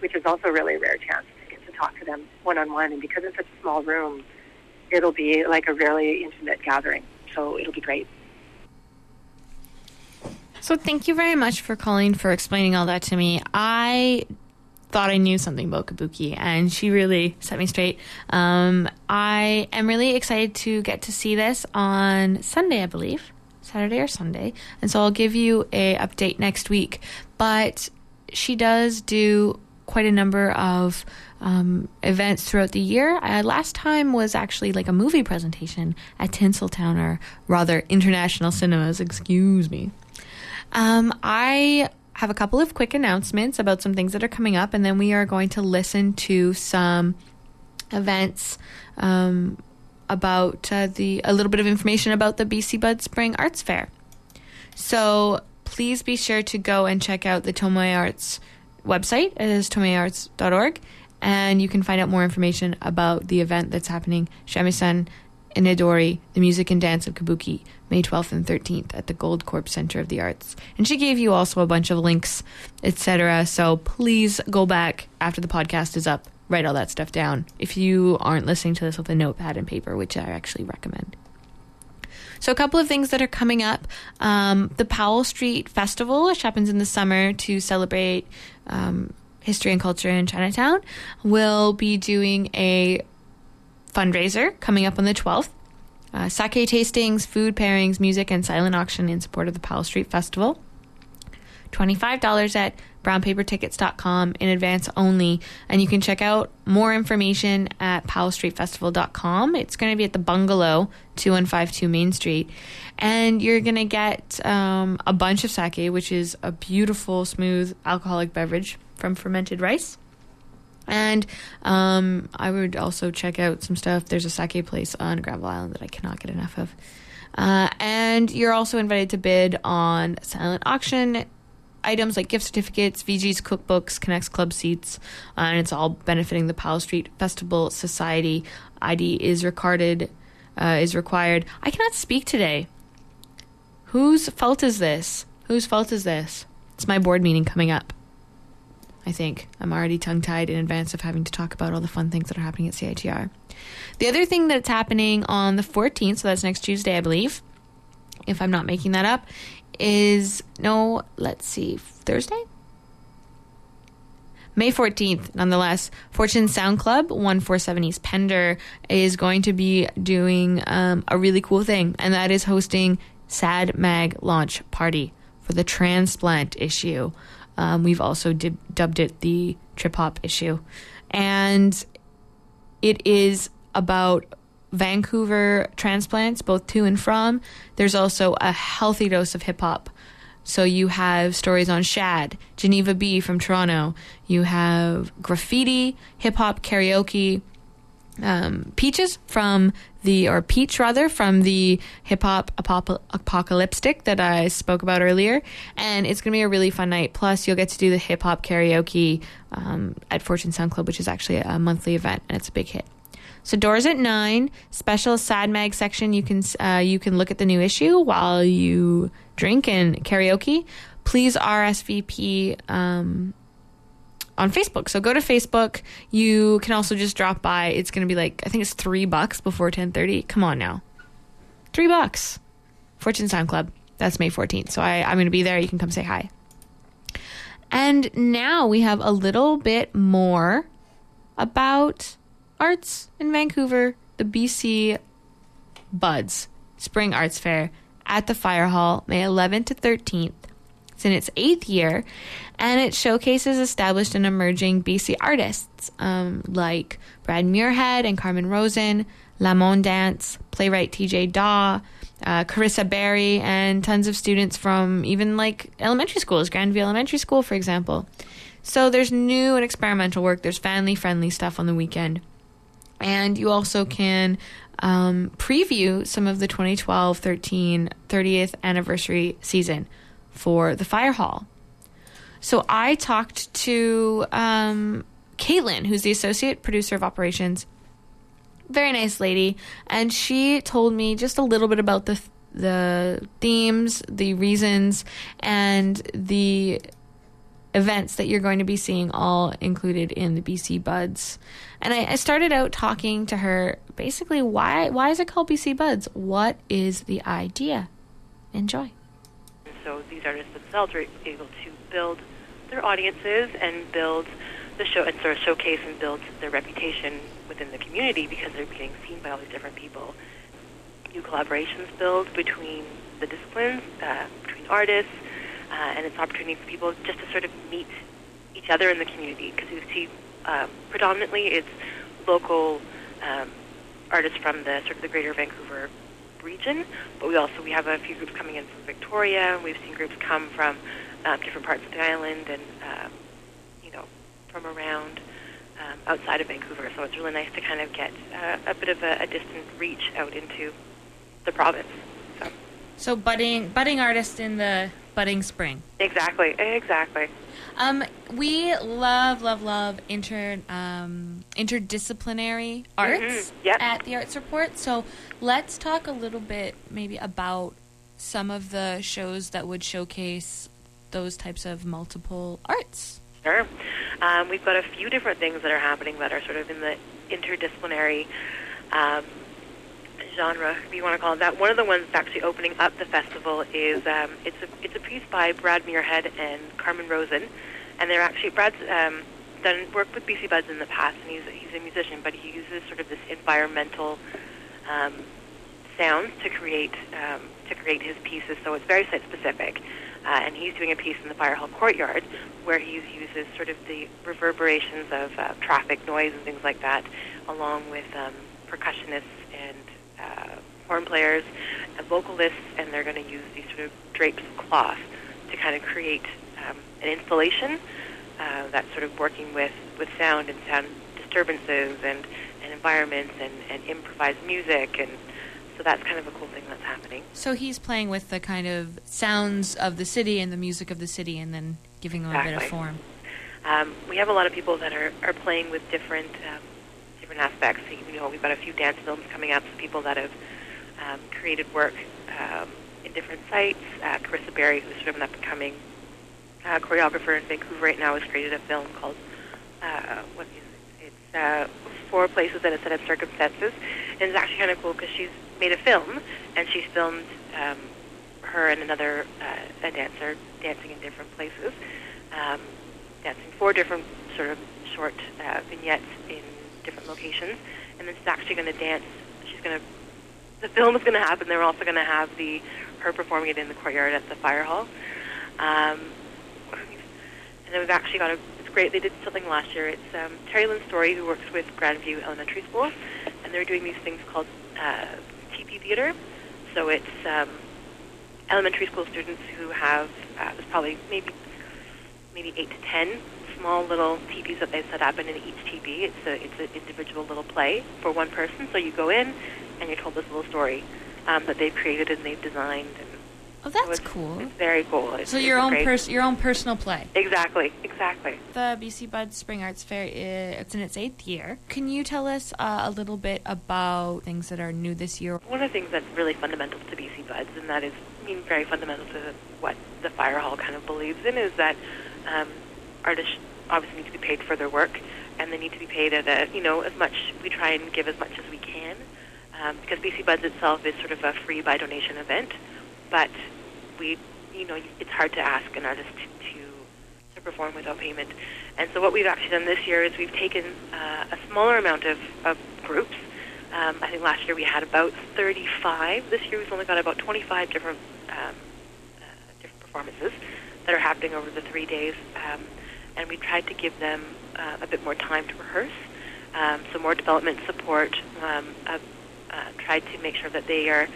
which is also a really rare chance to get to talk to them one on one. And because it's such a small room, it'll be like a really intimate gathering. So it'll be great. So thank you very much for calling for explaining all that to me. I thought I knew something about Kabuki, and she really set me straight. Um, I am really excited to get to see this on Sunday, I believe, Saturday or Sunday, and so I'll give you a update next week. But she does do quite a number of um, events throughout the year. Uh, last time was actually like a movie presentation at Tinseltown, or rather, International Cinemas. Excuse me. Um, I have a couple of quick announcements about some things that are coming up, and then we are going to listen to some events um, about uh, the a little bit of information about the BC Bud Spring Arts Fair. So please be sure to go and check out the Tomoe Arts website is tomoearts.org, and you can find out more information about the event that's happening, Shamisen and Odori, the music and dance of Kabuki, May 12th and 13th at the Goldcorp Center of the Arts. And she gave you also a bunch of links, etc. So please go back after the podcast is up, write all that stuff down. If you aren't listening to this with a notepad and paper, which I actually recommend. So, a couple of things that are coming up. Um, the Powell Street Festival, which happens in the summer to celebrate um, history and culture in Chinatown, will be doing a fundraiser coming up on the 12th. Uh, sake tastings, food pairings, music, and silent auction in support of the Powell Street Festival. $25 at brownpapertickets.com in advance only. And you can check out more information at powellstreetfestival.com. It's going to be at the Bungalow, 2152 Main Street. And you're going to get um, a bunch of sake, which is a beautiful, smooth alcoholic beverage from fermented rice. And um, I would also check out some stuff. There's a sake place on Granville Island that I cannot get enough of. Uh, and you're also invited to bid on silent auction items like gift certificates, Vij's cookbooks, Canucks Club seats, uh, and it's all benefiting the Powell Street Festival Society. ID is recorded, uh, is required. I cannot speak today. Whose fault is this? Whose fault is this? It's my board meeting coming up. I think I'm already tongue tied in advance of having to talk about all the fun things that are happening at CITR. The other thing that's happening on the 14th, so that's next Tuesday, I believe, if I'm not making that up, is no, let's see, Thursday? May 14th, nonetheless, Fortune Sound Club 147 East Pender is going to be doing um, a really cool thing, and that is hosting Sad Mag launch party for the transplant issue. Um, we've also dib- dubbed it the trip hop issue. And it is about Vancouver transplants, both to and from. There's also a healthy dose of hip hop. So you have stories on Shad, Geneva B from Toronto. You have graffiti, hip hop, karaoke, um, Peaches from the, or Peach rather, from the hip hop apop- Apocalypstick that I spoke about earlier. And it's going to be a really fun night. Plus, you'll get to do the hip hop karaoke um, at Fortune Sound Club, which is actually a monthly event and it's a big hit. So doors at nine. Special Sad Mag section. You can uh, you can look at the new issue while you drink and karaoke. Please RSVP um, on Facebook. So go to Facebook. You can also just drop by. It's going to be like I think it's three bucks before ten thirty. Come on now, three bucks. Fortune Sound Club. That's May fourteenth. So I, I'm going to be there. You can come say hi. And now we have a little bit more about arts in Vancouver, the BC Buds Spring Arts Fair at the Fire Hall, May 11th to 13th. It's in its eighth year, and it showcases established and emerging BC artists um, like Brad Muirhead and Carmen Rosen, Lamont Dance, playwright TJ Dawe, uh, Carissa Berry, and tons of students from even like elementary schools, Grandview Elementary School, for example. So there's new and experimental work. There's family friendly stuff on the weekend. And you also can um, preview some of the 2012 13 30th anniversary season for the Fire Hall. So I talked to um, Caitlin, who's the associate producer of operations. Very nice lady, and she told me just a little bit about the the themes, the reasons, and the events that you're going to be seeing all included in the BC Buds. And I, I, started out talking to her basically why why is it called BC Buds? What is the idea? Enjoy. So these artists themselves are able to build their audiences and build the show and sort of showcase and build their reputation within the community because they're being seen by all these different people. New collaborations build between the disciplines, uh, between artists, uh, and it's an opportunity for people just to sort of meet each other in the community because you see um, predominantly it's local um, artists from the sort of the greater Vancouver region, but we also we have a few groups coming in from Victoria. We've seen groups come from um, different parts of the island and um, you know from around um, outside of Vancouver. So it's really nice to kind of get uh, a bit of a, a distant reach out into the province. So. So budding budding artist in the budding spring. Exactly, exactly. Um, we love, love, love inter um, interdisciplinary arts Mhm, yep. at the Arts Report. So let's talk a little bit, maybe about some of the shows that would showcase those types of multiple arts. Sure. Um, we've got a few different things that are happening that are sort of in the interdisciplinary um, genre, if you want to call it that. One of the ones that's actually opening up the festival is um, it's a it's a piece by Brad Muirhead and Carmen Rosen, and they're actually Brad's um, done worked with BC Buds in the past, and he's he's a musician, but he uses sort of this environmental um, sounds to create um, to create his pieces. So it's very site specific, uh, and he's doing a piece in the Fire Hall courtyard where he uses sort of the reverberations of uh, traffic noise and things like that, along with um, percussionists horn players and vocalists, and they're going to use these sort of drapes of cloth to kind of create um, an installation uh, that's sort of working with, with sound and sound disturbances and, and environments and, and improvised music and so that's kind of a cool thing that's happening. So he's playing with the kind of sounds of the city and the music of the city, and then giving them a bit of form. Um, we have a lot of people that are, are playing with different um, different aspects. You know, we've got a few dance films coming out. Some people that have um, created work um, in different sites. Uh, Carissa Berry, who's sort of an up and coming uh, choreographer in Vancouver right now, has created a film called uh, what is it? It's uh, Four Places and a Set of Circumstances, and it's actually kind of cool because she's made a film and she's filmed um, her and another uh, a dancer dancing in different places, um, dancing four different sort of short uh, vignettes in different locations, and then she's actually going to dance. She's going to the film is going to happen. They're also going to have the her performing it in the courtyard at the fire hall. Um, and then we've actually got a. It's great. They did something last year. It's um, Terry Lynn Story, who works with Grandview Elementary School, and they're doing these things called uh, TP theater. So it's um, elementary school students who have uh, there's probably maybe maybe eight to ten small little teepees that they set up, and in each teepee, it's a it's an individual little play for one person. So you go in, and you're told this little story um, that they've created and they've designed. And Oh, so that's it's, cool. It's very cool. It's, So your own pers- your own personal play. Exactly, exactly. The BC Buds Spring Arts Fair it's in its eighth year. Can you tell us uh, a little bit about things that are new this year? One of the things that's really fundamental to BC Buds, and that is, I mean, very fundamental to what the Fire Hall kind of believes in, is that um, artists obviously need to be paid for their work, and they need to be paid at a, you know, as much. We try and give as much as we can, um, because BC Buds itself is sort of a free by donation event, but we, you know, it's hard to ask an artist to, to perform without payment. And so what we've actually done this year is we've taken uh, a smaller amount of, of groups. Um, I think last year we had about 35. This year we've only got about 25 different um, uh, different performances that are happening over the three days. Um, and we tried to give them uh, a bit more time to rehearse, um, some more development support, um, uh, uh, tried to make sure that they are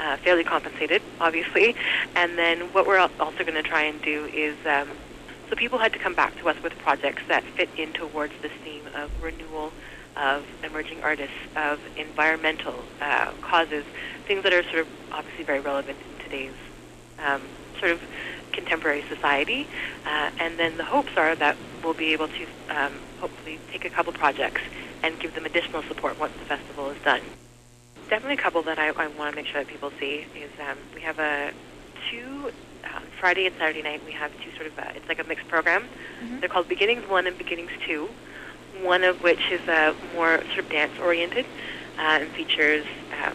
uh, fairly compensated, obviously. And then what we're also going to try and do is, um, so people had to come back to us with projects that fit in towards this theme of renewal of emerging artists, of environmental uh, causes, things that are sort of obviously very relevant in today's um, sort of contemporary society. Uh, and then the hopes are that we'll be able to um, hopefully take a couple projects and give them additional support once the festival is done. Definitely a couple that I, I want to make sure that people see is um, we have a two um, Friday and Saturday night. We have two sort of uh, it's like a mixed program. They're called Beginnings One and Beginnings Two. One of which is uh, more sort of dance oriented uh, and features um,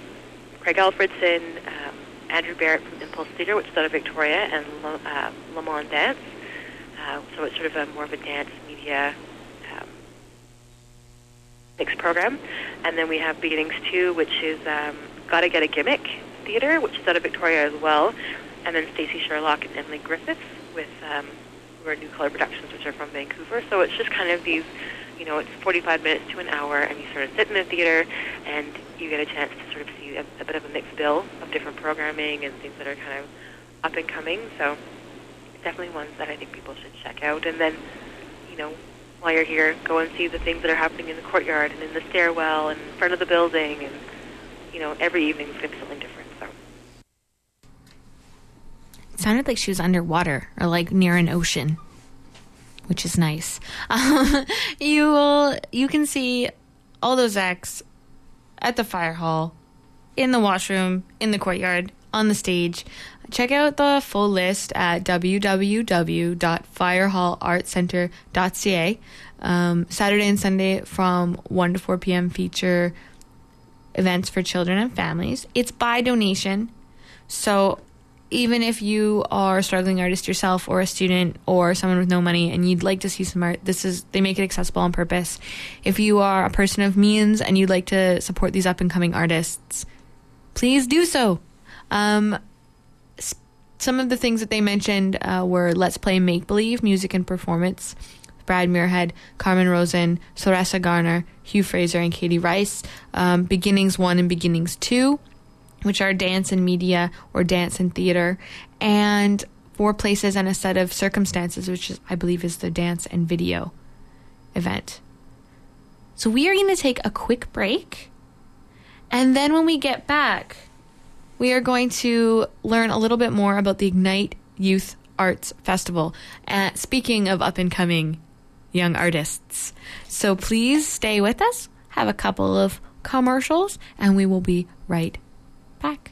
Craig Alfredson, um, Andrew Barrett from Impulse Theatre, which is out of Victoria, and Le, uh, Le Mans Dance. Uh, so it's sort of a more of a dance media mixed program. And then we have Beginnings 2, which is um, Gotta Get a Gimmick Theatre, which is out of Victoria as well. And then Stacey Sherlock and Emily Griffiths with um, who are New Color Productions, which are from Vancouver. So it's just kind of these, you know, it's 45 minutes to an hour, and you sort of sit in a theater and you get a chance to sort of see a, a bit of a mixed bill of different programming and things that are kind of up and coming. So definitely ones that I think people should check out. And then, you know, while you're here, go and see the things that are happening in the courtyard and in the stairwell and in front of the building. And, you know, every evening is going to be something different. So It sounded like she was underwater or like near an ocean. which is nice. Um, <laughs> you will you can see all those acts at the fire hall, in the washroom, in the courtyard, on the stage. Check out the full list at www.firehallartcenter.ca. Um, Saturday and Sunday from 1 to 4 p.m. feature events for children and families. It's by donation. So even if you are a struggling artist yourself or a student or someone with no money and you'd like to see some art, this is they make it accessible on purpose. If you are a person of means and you'd like to support these up and coming artists, please do so. Um, some of the things that they mentioned uh, were Let's Play Make Believe, music and performance. Brad Muirhead, Carmen Rosen, Soressa Garner, Hugh Fraser, and Katie Rice. Um, Beginnings 1 and Beginnings 2, which are dance and media or dance and theater. And Four Places and a Set of Circumstances, which is, I believe is the dance and video event. So we are going to take a quick break. And then when we get back, we are going to learn a little bit more about the Ignite Youth Arts Festival. Uh, speaking of up and coming young artists. So please stay with us, have a couple of commercials, and we will be right back.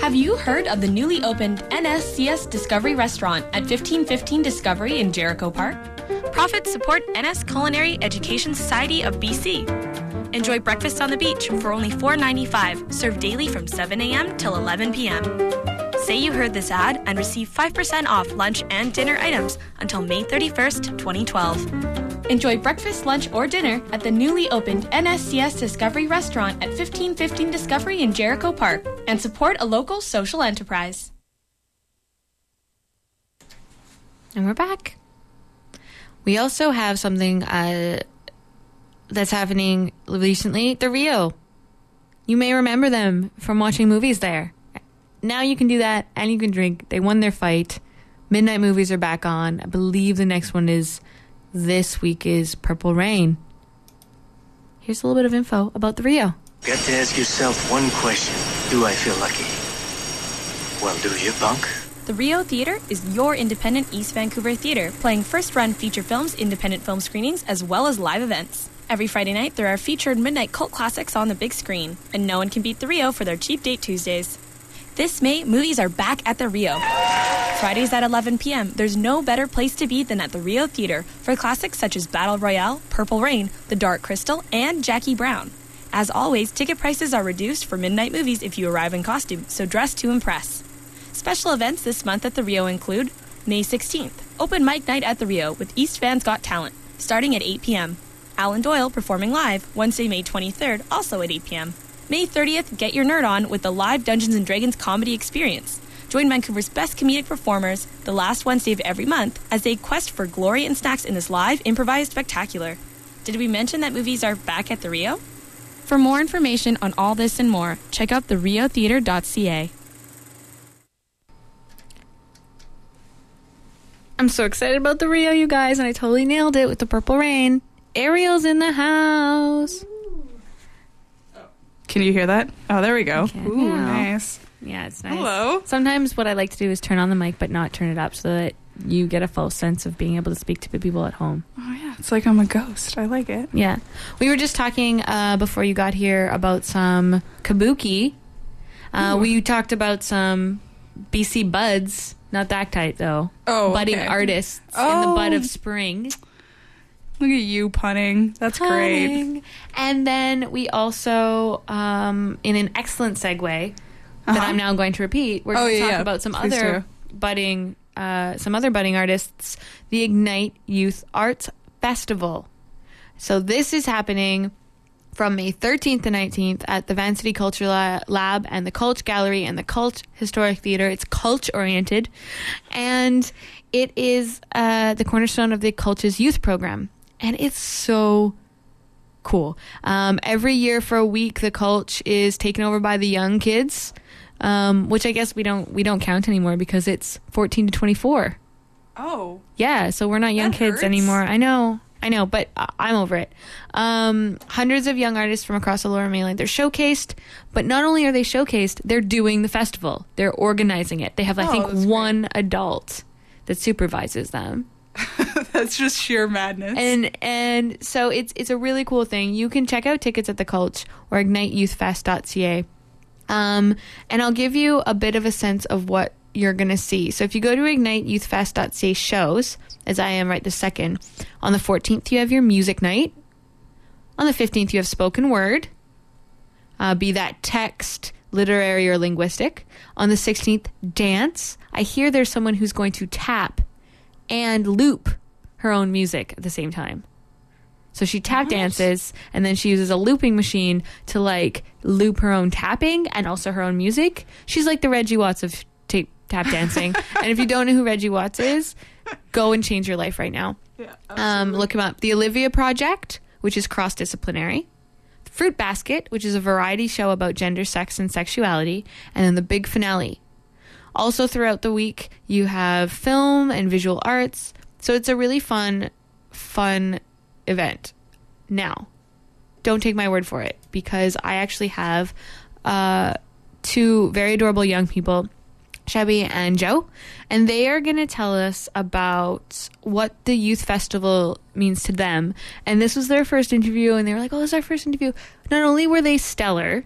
Have you heard of the newly opened NSCS Discovery Restaurant at 1515 Discovery in Jericho Park? Profits support NS Culinary Education Society of BC. Enjoy breakfast on the beach for only $4.95, served daily from 7 a.m. till 11 p.m. Say you heard this ad and receive 5% off lunch and dinner items until May 31st, 2012. Enjoy breakfast, lunch, or dinner at the newly opened NSCS Discovery Restaurant at 1515 Discovery in Jericho Park and support a local social enterprise. And we're back. We also have something uh, that's happening recently the Rio. You may remember them from watching movies there. Now you can do that and you can drink. They won their fight. Midnight movies are back on. I believe the next one is this week is Purple Rain. Here's a little bit of info about the Rio. Got to ask yourself one question. Do I feel lucky? Well, do you, punk? The Rio Theatre is your independent East Vancouver theatre, playing first run feature films, independent film screenings, as well as live events. Every Friday night, there are featured midnight cult classics on the big screen, and no one can beat the Rio oh for their cheap date Tuesdays. This May, movies are back at the Rio. Fridays at 11 p.m., there's no better place to be than at the Rio Theatre for classics such as Battle Royale, Purple Rain, The Dark Crystal, and Jackie Brown. As always, ticket prices are reduced for midnight movies if you arrive in costume, so dress to impress. Special events this month at the Rio include May 16th, open mic night at the Rio with East Van's Got Talent, starting at 8 p.m. Alan Doyle performing live Wednesday, May 23rd, also at 8 p.m. May 30th, get your nerd on with the live Dungeons and Dragons comedy experience. Join Vancouver's best comedic performers the last Wednesday of every month as they quest for glory and snacks in this live improvised spectacular. Did we mention that movies are back at the Rio? For more information on all this and more, check out theriotheater.ca. I'm so excited about the Rio, you guys, and I totally nailed it with the Purple Rain. Ariel's in the house. Can you hear that? Oh, there we go. Ooh, now. nice. Yeah, it's nice. Hello. Sometimes what I like to do is turn on the mic but not turn it up so that you get a false sense of being able to speak to the people at home. Oh yeah, it's like I'm a ghost. I like it. Yeah. We were just talking uh, before you got here about some kabuki. Uh, we talked about some BC buds, not that type though. Oh, budding okay. artists in the bud Oh. of spring. Look at you punning. That's great. And then we also, um, in an excellent segue that Uh-huh. I'm now going to repeat, we're Oh, going to yeah, talk yeah. about some Please other budding, uh, some other budding artists, the Ignite Youth Arts Festival. So this is happening from May 13th to 19th at the Vancity Culture Lab and the Culture Gallery and the Cultch Historic Theater. It's cult oriented, and it is uh, the cornerstone of the Cultch's youth program, and it's so cool. Um, every year for a week, the Cultch is taken over by the young kids, um, which I guess we don't we don't count anymore because it's 14 to 24. Oh. Yeah, so we're not young That kids hurts. anymore. I know, I know, but I- I'm over it. Um, hundreds of young artists from across the Lower Mainland. They're showcased, but not only are they showcased, they're doing the festival. They're organizing it. They have, I Oh, think, that's great. one adult that supervises them. <laughs> That's just sheer madness. And and so it's it's a really cool thing. You can check out tickets at the Cultch or igniteyouthfest.ca. Um, and I'll give you a bit of a sense of what you're going to see. So if you go to igniteyouthfest.ca shows, as I am right this second, on the 14th you have your music night. On the 15th you have spoken word, uh, be that text, literary, or linguistic. On the 16th, dance. I hear there's someone who's going to tap and loop her own music at the same time. So she tap dances and then she uses a looping machine to like loop her own tapping and also her own music. She's like the Reggie Watts of tape, tap dancing. <laughs> and if you don't know who Reggie Watts is, go and change your life right now. Yeah, um, look him up. The Olivia Project, which is cross disciplinary. Fruit Basket, which is a variety show about gender, sex, and sexuality. And then the big finale. Also, throughout the week, you have film and visual arts. So it's a really fun, fun event. Now, don't take my word for it because I actually have uh, two very adorable young people, Shelby and Joe, and they are going to tell us about what the youth festival means to them. And this was their first interview, and they were like, "Oh, this is our first interview." Not only were they stellar,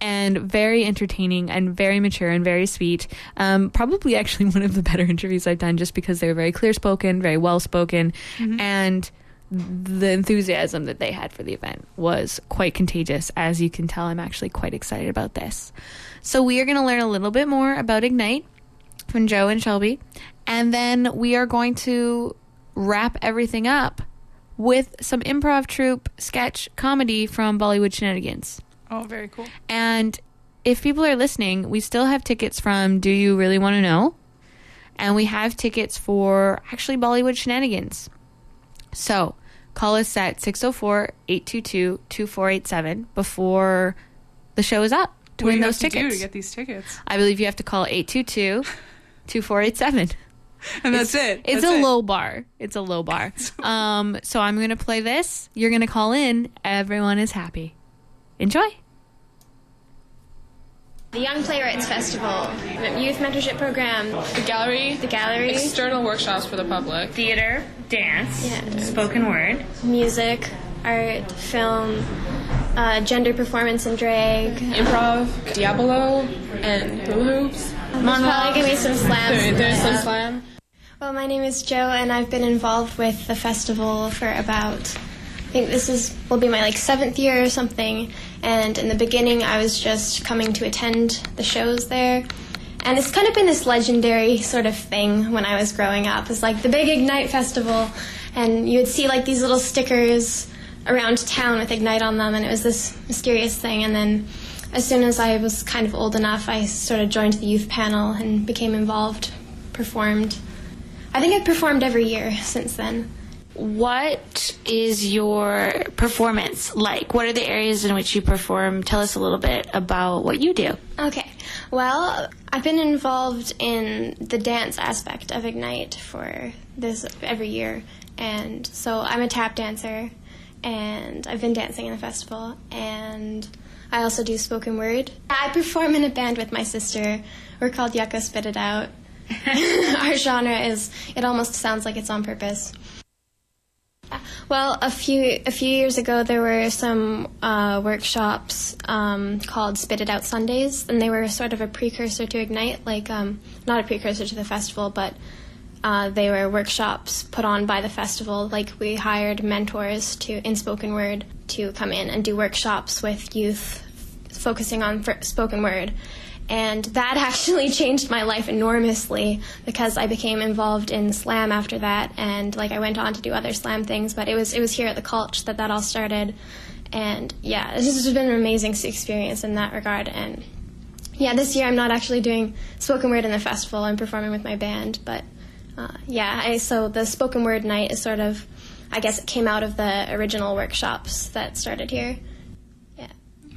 and very entertaining and very mature and very sweet. Um, probably actually <laughs> one of the better interviews I've done just because they were very clear spoken, very well spoken, and the enthusiasm that they had for the event was quite contagious. As you can tell, I'm actually quite excited about this. So, we are going to learn a little bit more about Ignite from Joe and Shelby, and then we are going to wrap everything up with some improv troupe sketch comedy from Bollywood Shenanigans. Oh, very cool. And if people are listening, we still have tickets from Do You Really Want to Know? And we have tickets for actually Bollywood Shenanigans. So call us at 604 822 2487 before the show is up to What do win you those have to do tickets. to get these tickets? I believe you have to call 822 2487. <laughs> And that's it. It's a it. low bar. It's a low bar. <laughs> um, so I'm going to play this. You're going to call in. Everyone is happy. Enjoy. The Young Playwrights Festival, Youth Mentorship Program, The gallery, the gallery, external workshops for the public, theater, dance, Yeah. spoken word, music, art, film, uh, gender performance and drag. improv, Diabolo, and hula hoops. There's probably gonna be some slams. There- there's some slam. Well, my name is Joe, and I've been involved with the festival for about, I think this is will be my like seventh year or something. And in the beginning, I was just coming to attend the shows there, and it's kind of been this legendary sort of thing when I was growing up. It's like the big Ignite festival, and you would see like these little stickers around town with Ignite on them, and it was this mysterious thing. And then, as soon as I was kind of old enough, I sort of joined the youth panel and became involved, performed. I think I've performed every year since then. What is your performance like? What are the areas in which you perform? Tell us a little bit about what you do. Okay, well, I've been involved in the dance aspect of Ignite for this every year, and so I'm a tap dancer, and I've been dancing in the festival, and I also do spoken word. I perform in a band with my sister. We're called Yucca Spit It Out. <laughs> Our genre is, it almost sounds like it's on purpose. Well, a few a few years ago, there were some uh, workshops um, called Spit It Out Sundays, and they were sort of a precursor to Ignite, like um, not a precursor to the festival, but uh, they were workshops put on by the festival. Like we hired mentors to in spoken word to come in and do workshops with youth, focusing on spoken word. And that <laughs> actually changed my life enormously because I became involved in slam after that, and like I went on to do other slam things. But it was it was here at the Cultch that that all started, and yeah, this has been an amazing experience in that regard. And yeah, this year I'm not actually doing spoken word in the festival. I'm performing with my band, but uh, yeah, I, so the spoken word night is sort of, I guess it came out of the original workshops that started here.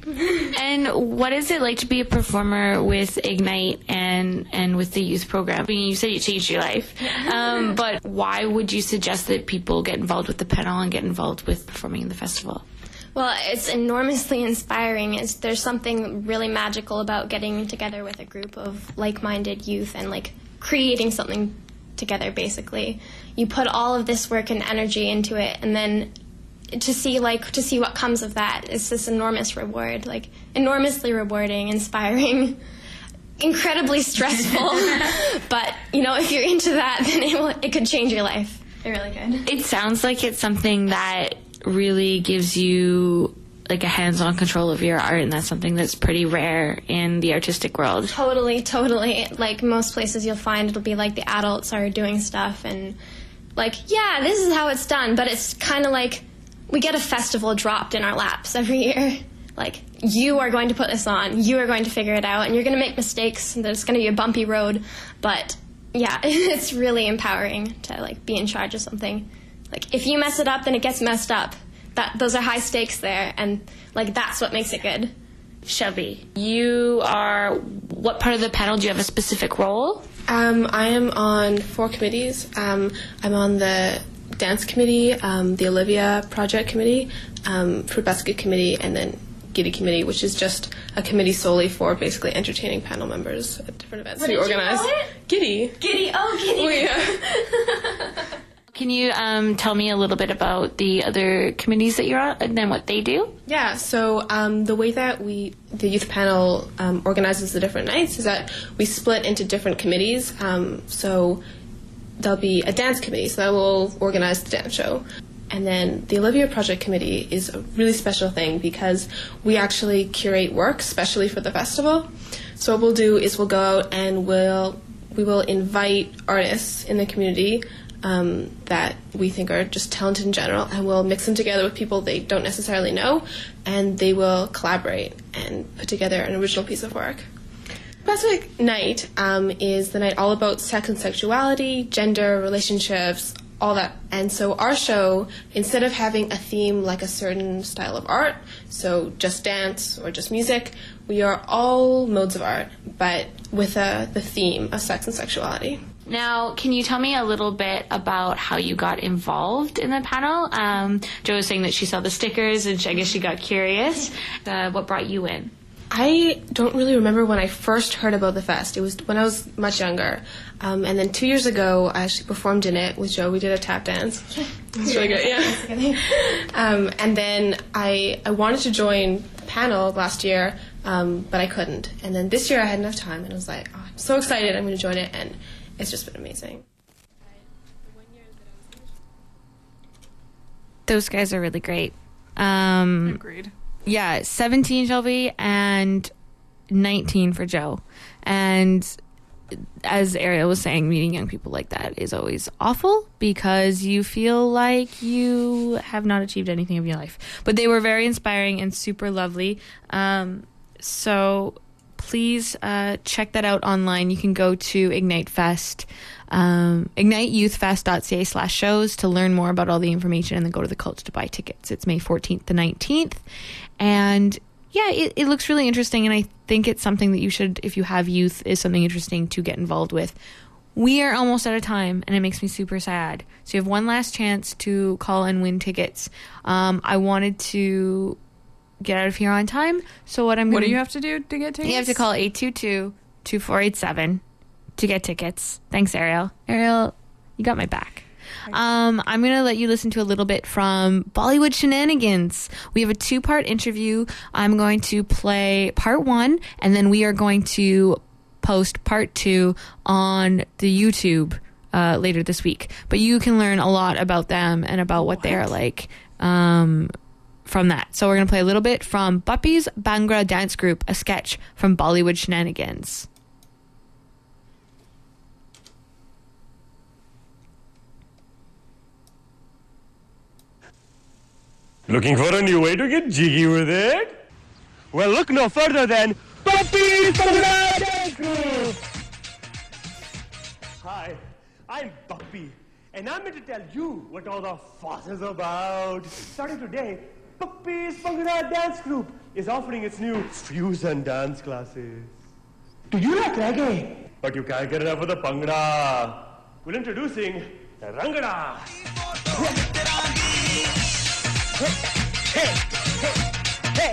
<laughs> And what is it like to be a performer with Ignite and and with the youth program? I mean, you said you changed your life, <laughs> um, but why would you suggest that people get involved with the panel and get involved with performing in the festival? Well, it's enormously inspiring. It's, there's something really magical about getting together with a group of like-minded youth and like creating something together basically. You put all of this work and energy into it and then to see like to see what comes of that is this enormous reward, like enormously rewarding, inspiring. <laughs> incredibly stressful. <laughs> but you know, if you're into that, <laughs> then it, will, it could change your life. It really could. It sounds like it's something that really gives you like a hands-on control of your art and that's something that's pretty rare in the artistic world totally totally like most places you'll find it'll be like the adults are doing stuff and like yeah this is how it's done but it's kind of like we get a festival dropped in our laps every year like you are going to put this on you are going to figure it out and you're going to make mistakes and there's going to be a bumpy road but yeah <laughs> it's really empowering to like be in charge of something like if you mess it up then it gets messed up that those are high stakes there, and like that's what makes it good. Shelby, you are what part of the panel? Do you have a specific role? Um, I am on four committees. Um, I'm on the dance committee, um, the Olivia project committee, um, fruit basket committee, and then Giddy committee, which is just a committee solely for basically entertaining panel members at different events what we organize. Giddy. Giddy. Oh, <laughs> Giddy. Oh, yeah. <laughs> Can you um, tell me a little bit about the other committees that you're on and then what they do? Yeah, so um, the way that we, the youth panel, um, organizes the different nights is that we split into different committees. Um, so there'll be a dance committee, so that will organize the dance show. And then the Olivia Project Committee is a really special thing because we actually curate work, especially for the festival. So what we'll do is we'll go out and we'll we will invite artists in the community um, that we think are just talented in general, and we'll mix them together with people they don't necessarily know, and they will collaborate and put together an original piece of work. Pacific Night um, is the night all about sex and sexuality, gender, relationships, all that. And so our show, instead of having a theme like a certain style of art, so just dance or just music, we are all modes of art, but with a, the theme of sex and sexuality. Now, can you tell me a little bit about how you got involved in the panel? Um, Jo was saying that she saw the stickers and she, I guess she got curious. Uh, what brought you in? I don't really remember when I first heard about the fest. It was when I was much younger. Um, and then two years ago, I actually performed in it with Joe. We did a tap dance. <laughs> It was really good, yeah. <laughs> um, and then I, I wanted to join the panel last year, um, but I couldn't. And then this year I had enough time and I was like, oh, I'm so excited, I'm going to join it. And it's just been amazing. Those guys are really great. Um, Agreed. Yeah, 17 Shelby and 19 for Joe. And as Ariel was saying, meeting young people like that is always awful because you feel like you have not achieved anything of your life. But they were very inspiring and super lovely. Um, so please uh, check that out online. You can go to Ignite Fest, um, igniteyouthfest.ca slash shows to learn more about all the information and then go to the Cultch to buy tickets. It's May 14th to 19th. And yeah, it, it looks really interesting. And I think it's something that you should, if you have youth, is something interesting to get involved with. We are almost out of time, and it makes me super sad. So you have one last chance to call and win tickets. Um, I wanted to get out of here on time. So what I'm What gonna, do you have to do to get tickets? You have to call 822-2487 to get tickets. Thanks, Ariel. Ariel, you got my back. Um, I'm going to let you listen to a little bit from Bollywood Shenanigans. We have a two part interview. I'm going to play part one, and then we are going to post part two on the YouTube uh, later this week. But you can learn a lot about them and about what, they are like um, from that. So we're going to play a little bit from Buppies Bhangra Dance Group, a sketch from Bollywood Shenanigans. Looking for a new way to get jiggy with it? Well, look no further than Puppies Dance Group! Hi, I'm Puppy, and I'm here to tell you what all the fuss is about. Starting today, Puppies Bhangra Dance Group is offering its new fusion dance classes. Do you like reggae? But you can't get enough of the Bhangra. We're introducing the Rangada. Hey, hey, hey.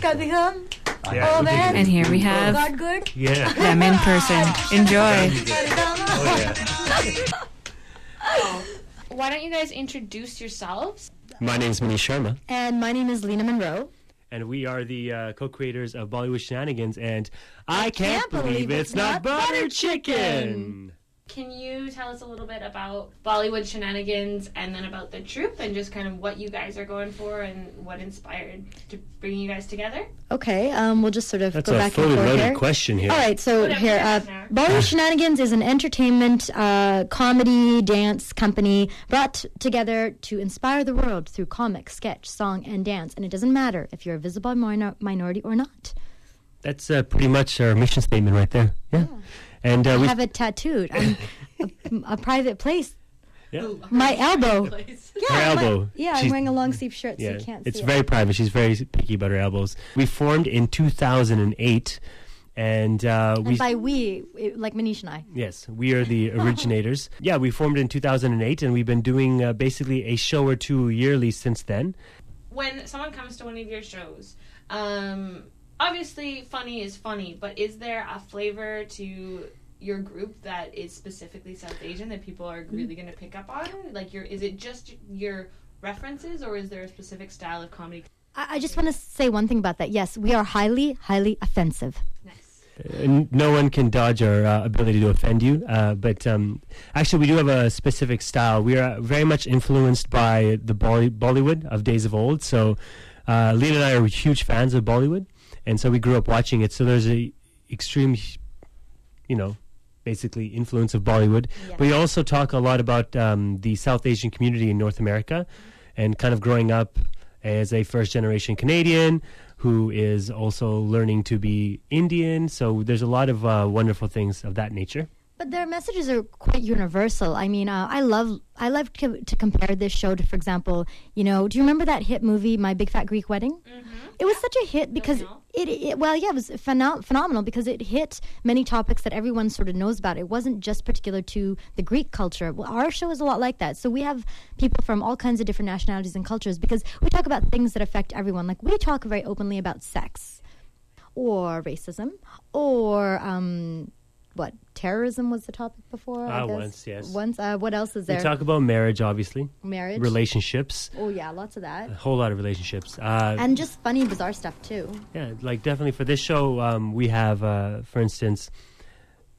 कभी And here we have Got good? Yeah. them in person. Enjoy. Oh, Why don't you guys introduce yourselves? My name is Manish Sharma, And my name is Lena Monroe. And we are the uh, co-creators of Bollywood Shenanigans. And I can't, believe it's not butter chicken. Can you tell us a little bit about Bollywood shenanigans and then about the troupe and just kind of what you guys are going for and what inspired to bring you guys together? Okay, um, we'll just sort of That's go back fully and forth here. question here. All right, so Whatever, here, uh. Bollywood <laughs> Shenanigans is an entertainment, uh, comedy, dance company brought together to inspire the world through comic, sketch, song, and dance. And it doesn't matter if you're a visible minor- minority or not. That's uh, pretty much our mission statement right there. Yeah. And uh, I we have it tattooed on a, a private place. Yeah. My elbow. her Yeah, my- elbow. yeah, I'm wearing a long sleeve shirt, so yeah, you can't see. it's very it. private. She's very picky about her elbows. We formed in 2008, and uh, we And by we, it- like Manish and I. Yes, we are the originators. <laughs> yeah, we formed in 2008, and we've been doing uh, basically a show or two yearly since then. When someone comes to one of your shows, um, obviously funny is funny, but is there a flavor to your group that is specifically South Asian that people are really going to pick up on? Like, your is it just your references, or is there a specific style of comedy? I, I just want to say one thing about that. Yes, we are highly, highly offensive. Uh, no one can dodge our uh, ability to offend you, uh, but um, actually, we do have a specific style. We are very much influenced by the Bolly- Bollywood of days of old. So, uh, Lena and I are huge fans of Bollywood, and so we grew up watching it. So there's a extreme, you know, basically influence of Bollywood. But we also talk a lot about um, the South Asian community in North America, and kind of growing up as a first generation Canadian who is also learning to be Indian. So there's a lot of uh, wonderful things of that nature. But their messages are quite universal. I mean, uh, I love I love to, to compare this show to, for example, you know, do you remember that hit movie, My Big Fat Greek Wedding? It was such a hit because it, it well, yeah, it was pheno- phenomenal because it hit many topics that everyone sort of knows about. It wasn't just particular to the Greek culture. Well, our show is a lot like that. So we have people from all kinds of different nationalities and cultures because we talk about things that affect everyone. Like we talk very openly about sex or racism or um, what terrorism was the topic before. I Ah, guess. once, yes. Once. Uh, what else is there? We talk about marriage, obviously. Marriage. Relationships. Oh yeah, lots of that. A whole lot of relationships. Uh, and just funny, bizarre stuff too. yeah, like definitely for this show, um, we have, uh, for instance,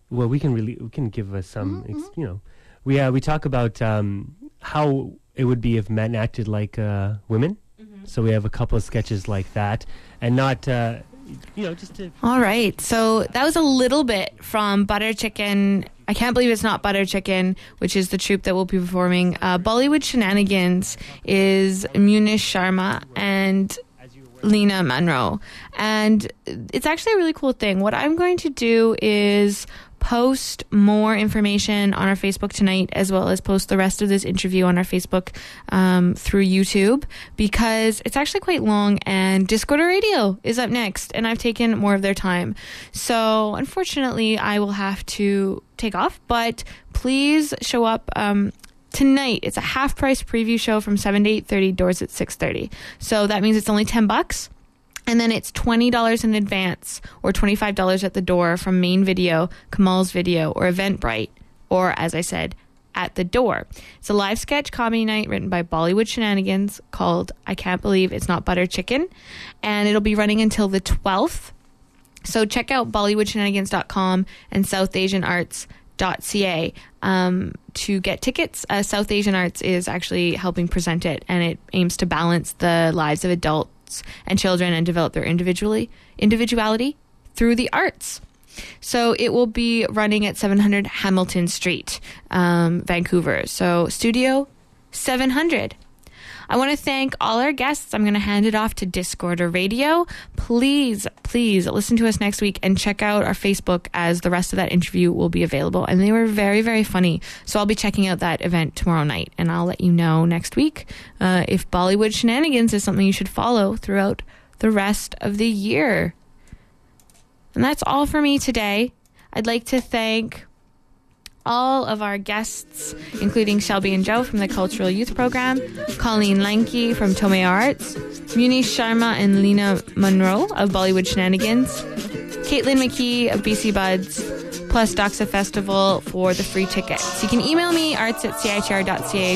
well, we can really we can give us some, Mm-hmm, ex- you know, we uh, we talk about um, how it would be if men acted like uh, women. Mm-hmm. So we have a couple of sketches like that, and not, uh, you know, just to All right. So that was a little bit from Butter Chicken. I can't believe it's not Butter Chicken, which is the troupe that will be performing. Uh, Bollywood Shenanigans is Munish Sharma and Lena Monroe. And it's actually a really cool thing. What I'm going to do is post more information on our Facebook tonight, as well as post the rest of this interview on our Facebook um, through YouTube, because it's actually quite long. And Discord Radio is up next, and I've taken more of their time. So, unfortunately, I will have to take off, but please show up. Um, tonight it's a half price preview show from 7 to 8.30 doors at 6.30 so that means it's only 10 bucks and then it's $20 in advance or $25 at the door from Main Video, Kamal's Video, or Eventbrite, or as I said, at the door. It's a live sketch comedy night written by Bollywood Shenanigans called I Can't Believe It's Not Butter Chicken. And it'll be running until the 12th. So check out BollywoodShenanigans.com and SouthAsianArts.ca um, to get tickets. Uh, South Asian Arts is actually helping present it, and it aims to balance the lives of adults and children and develop their individually individuality through the arts. So it will be running at 700 Hamilton Street, um, Vancouver. So Studio 700. I want to thank all our guests. I'm going to hand it off to Discorder Radio. Please, please listen to us next week and check out our Facebook as the rest of that interview will be available. And they were very, very funny. So I'll be checking out that event tomorrow night and I'll let you know next week uh, if Bollywood Shenanigans is something you should follow throughout the rest of the year. And that's all for me today. I'd like to thank all of our guests, including Shelby and Joe from the Cultch Youth Program, Colleen Lanki from Tomoe Arts, Munish Sharma and Lena Monroe of Bollywood Shenanigans, Caitlin McKee of BC Buds, plus Doxa Festival for the free tickets. You can email me arts at citr.ca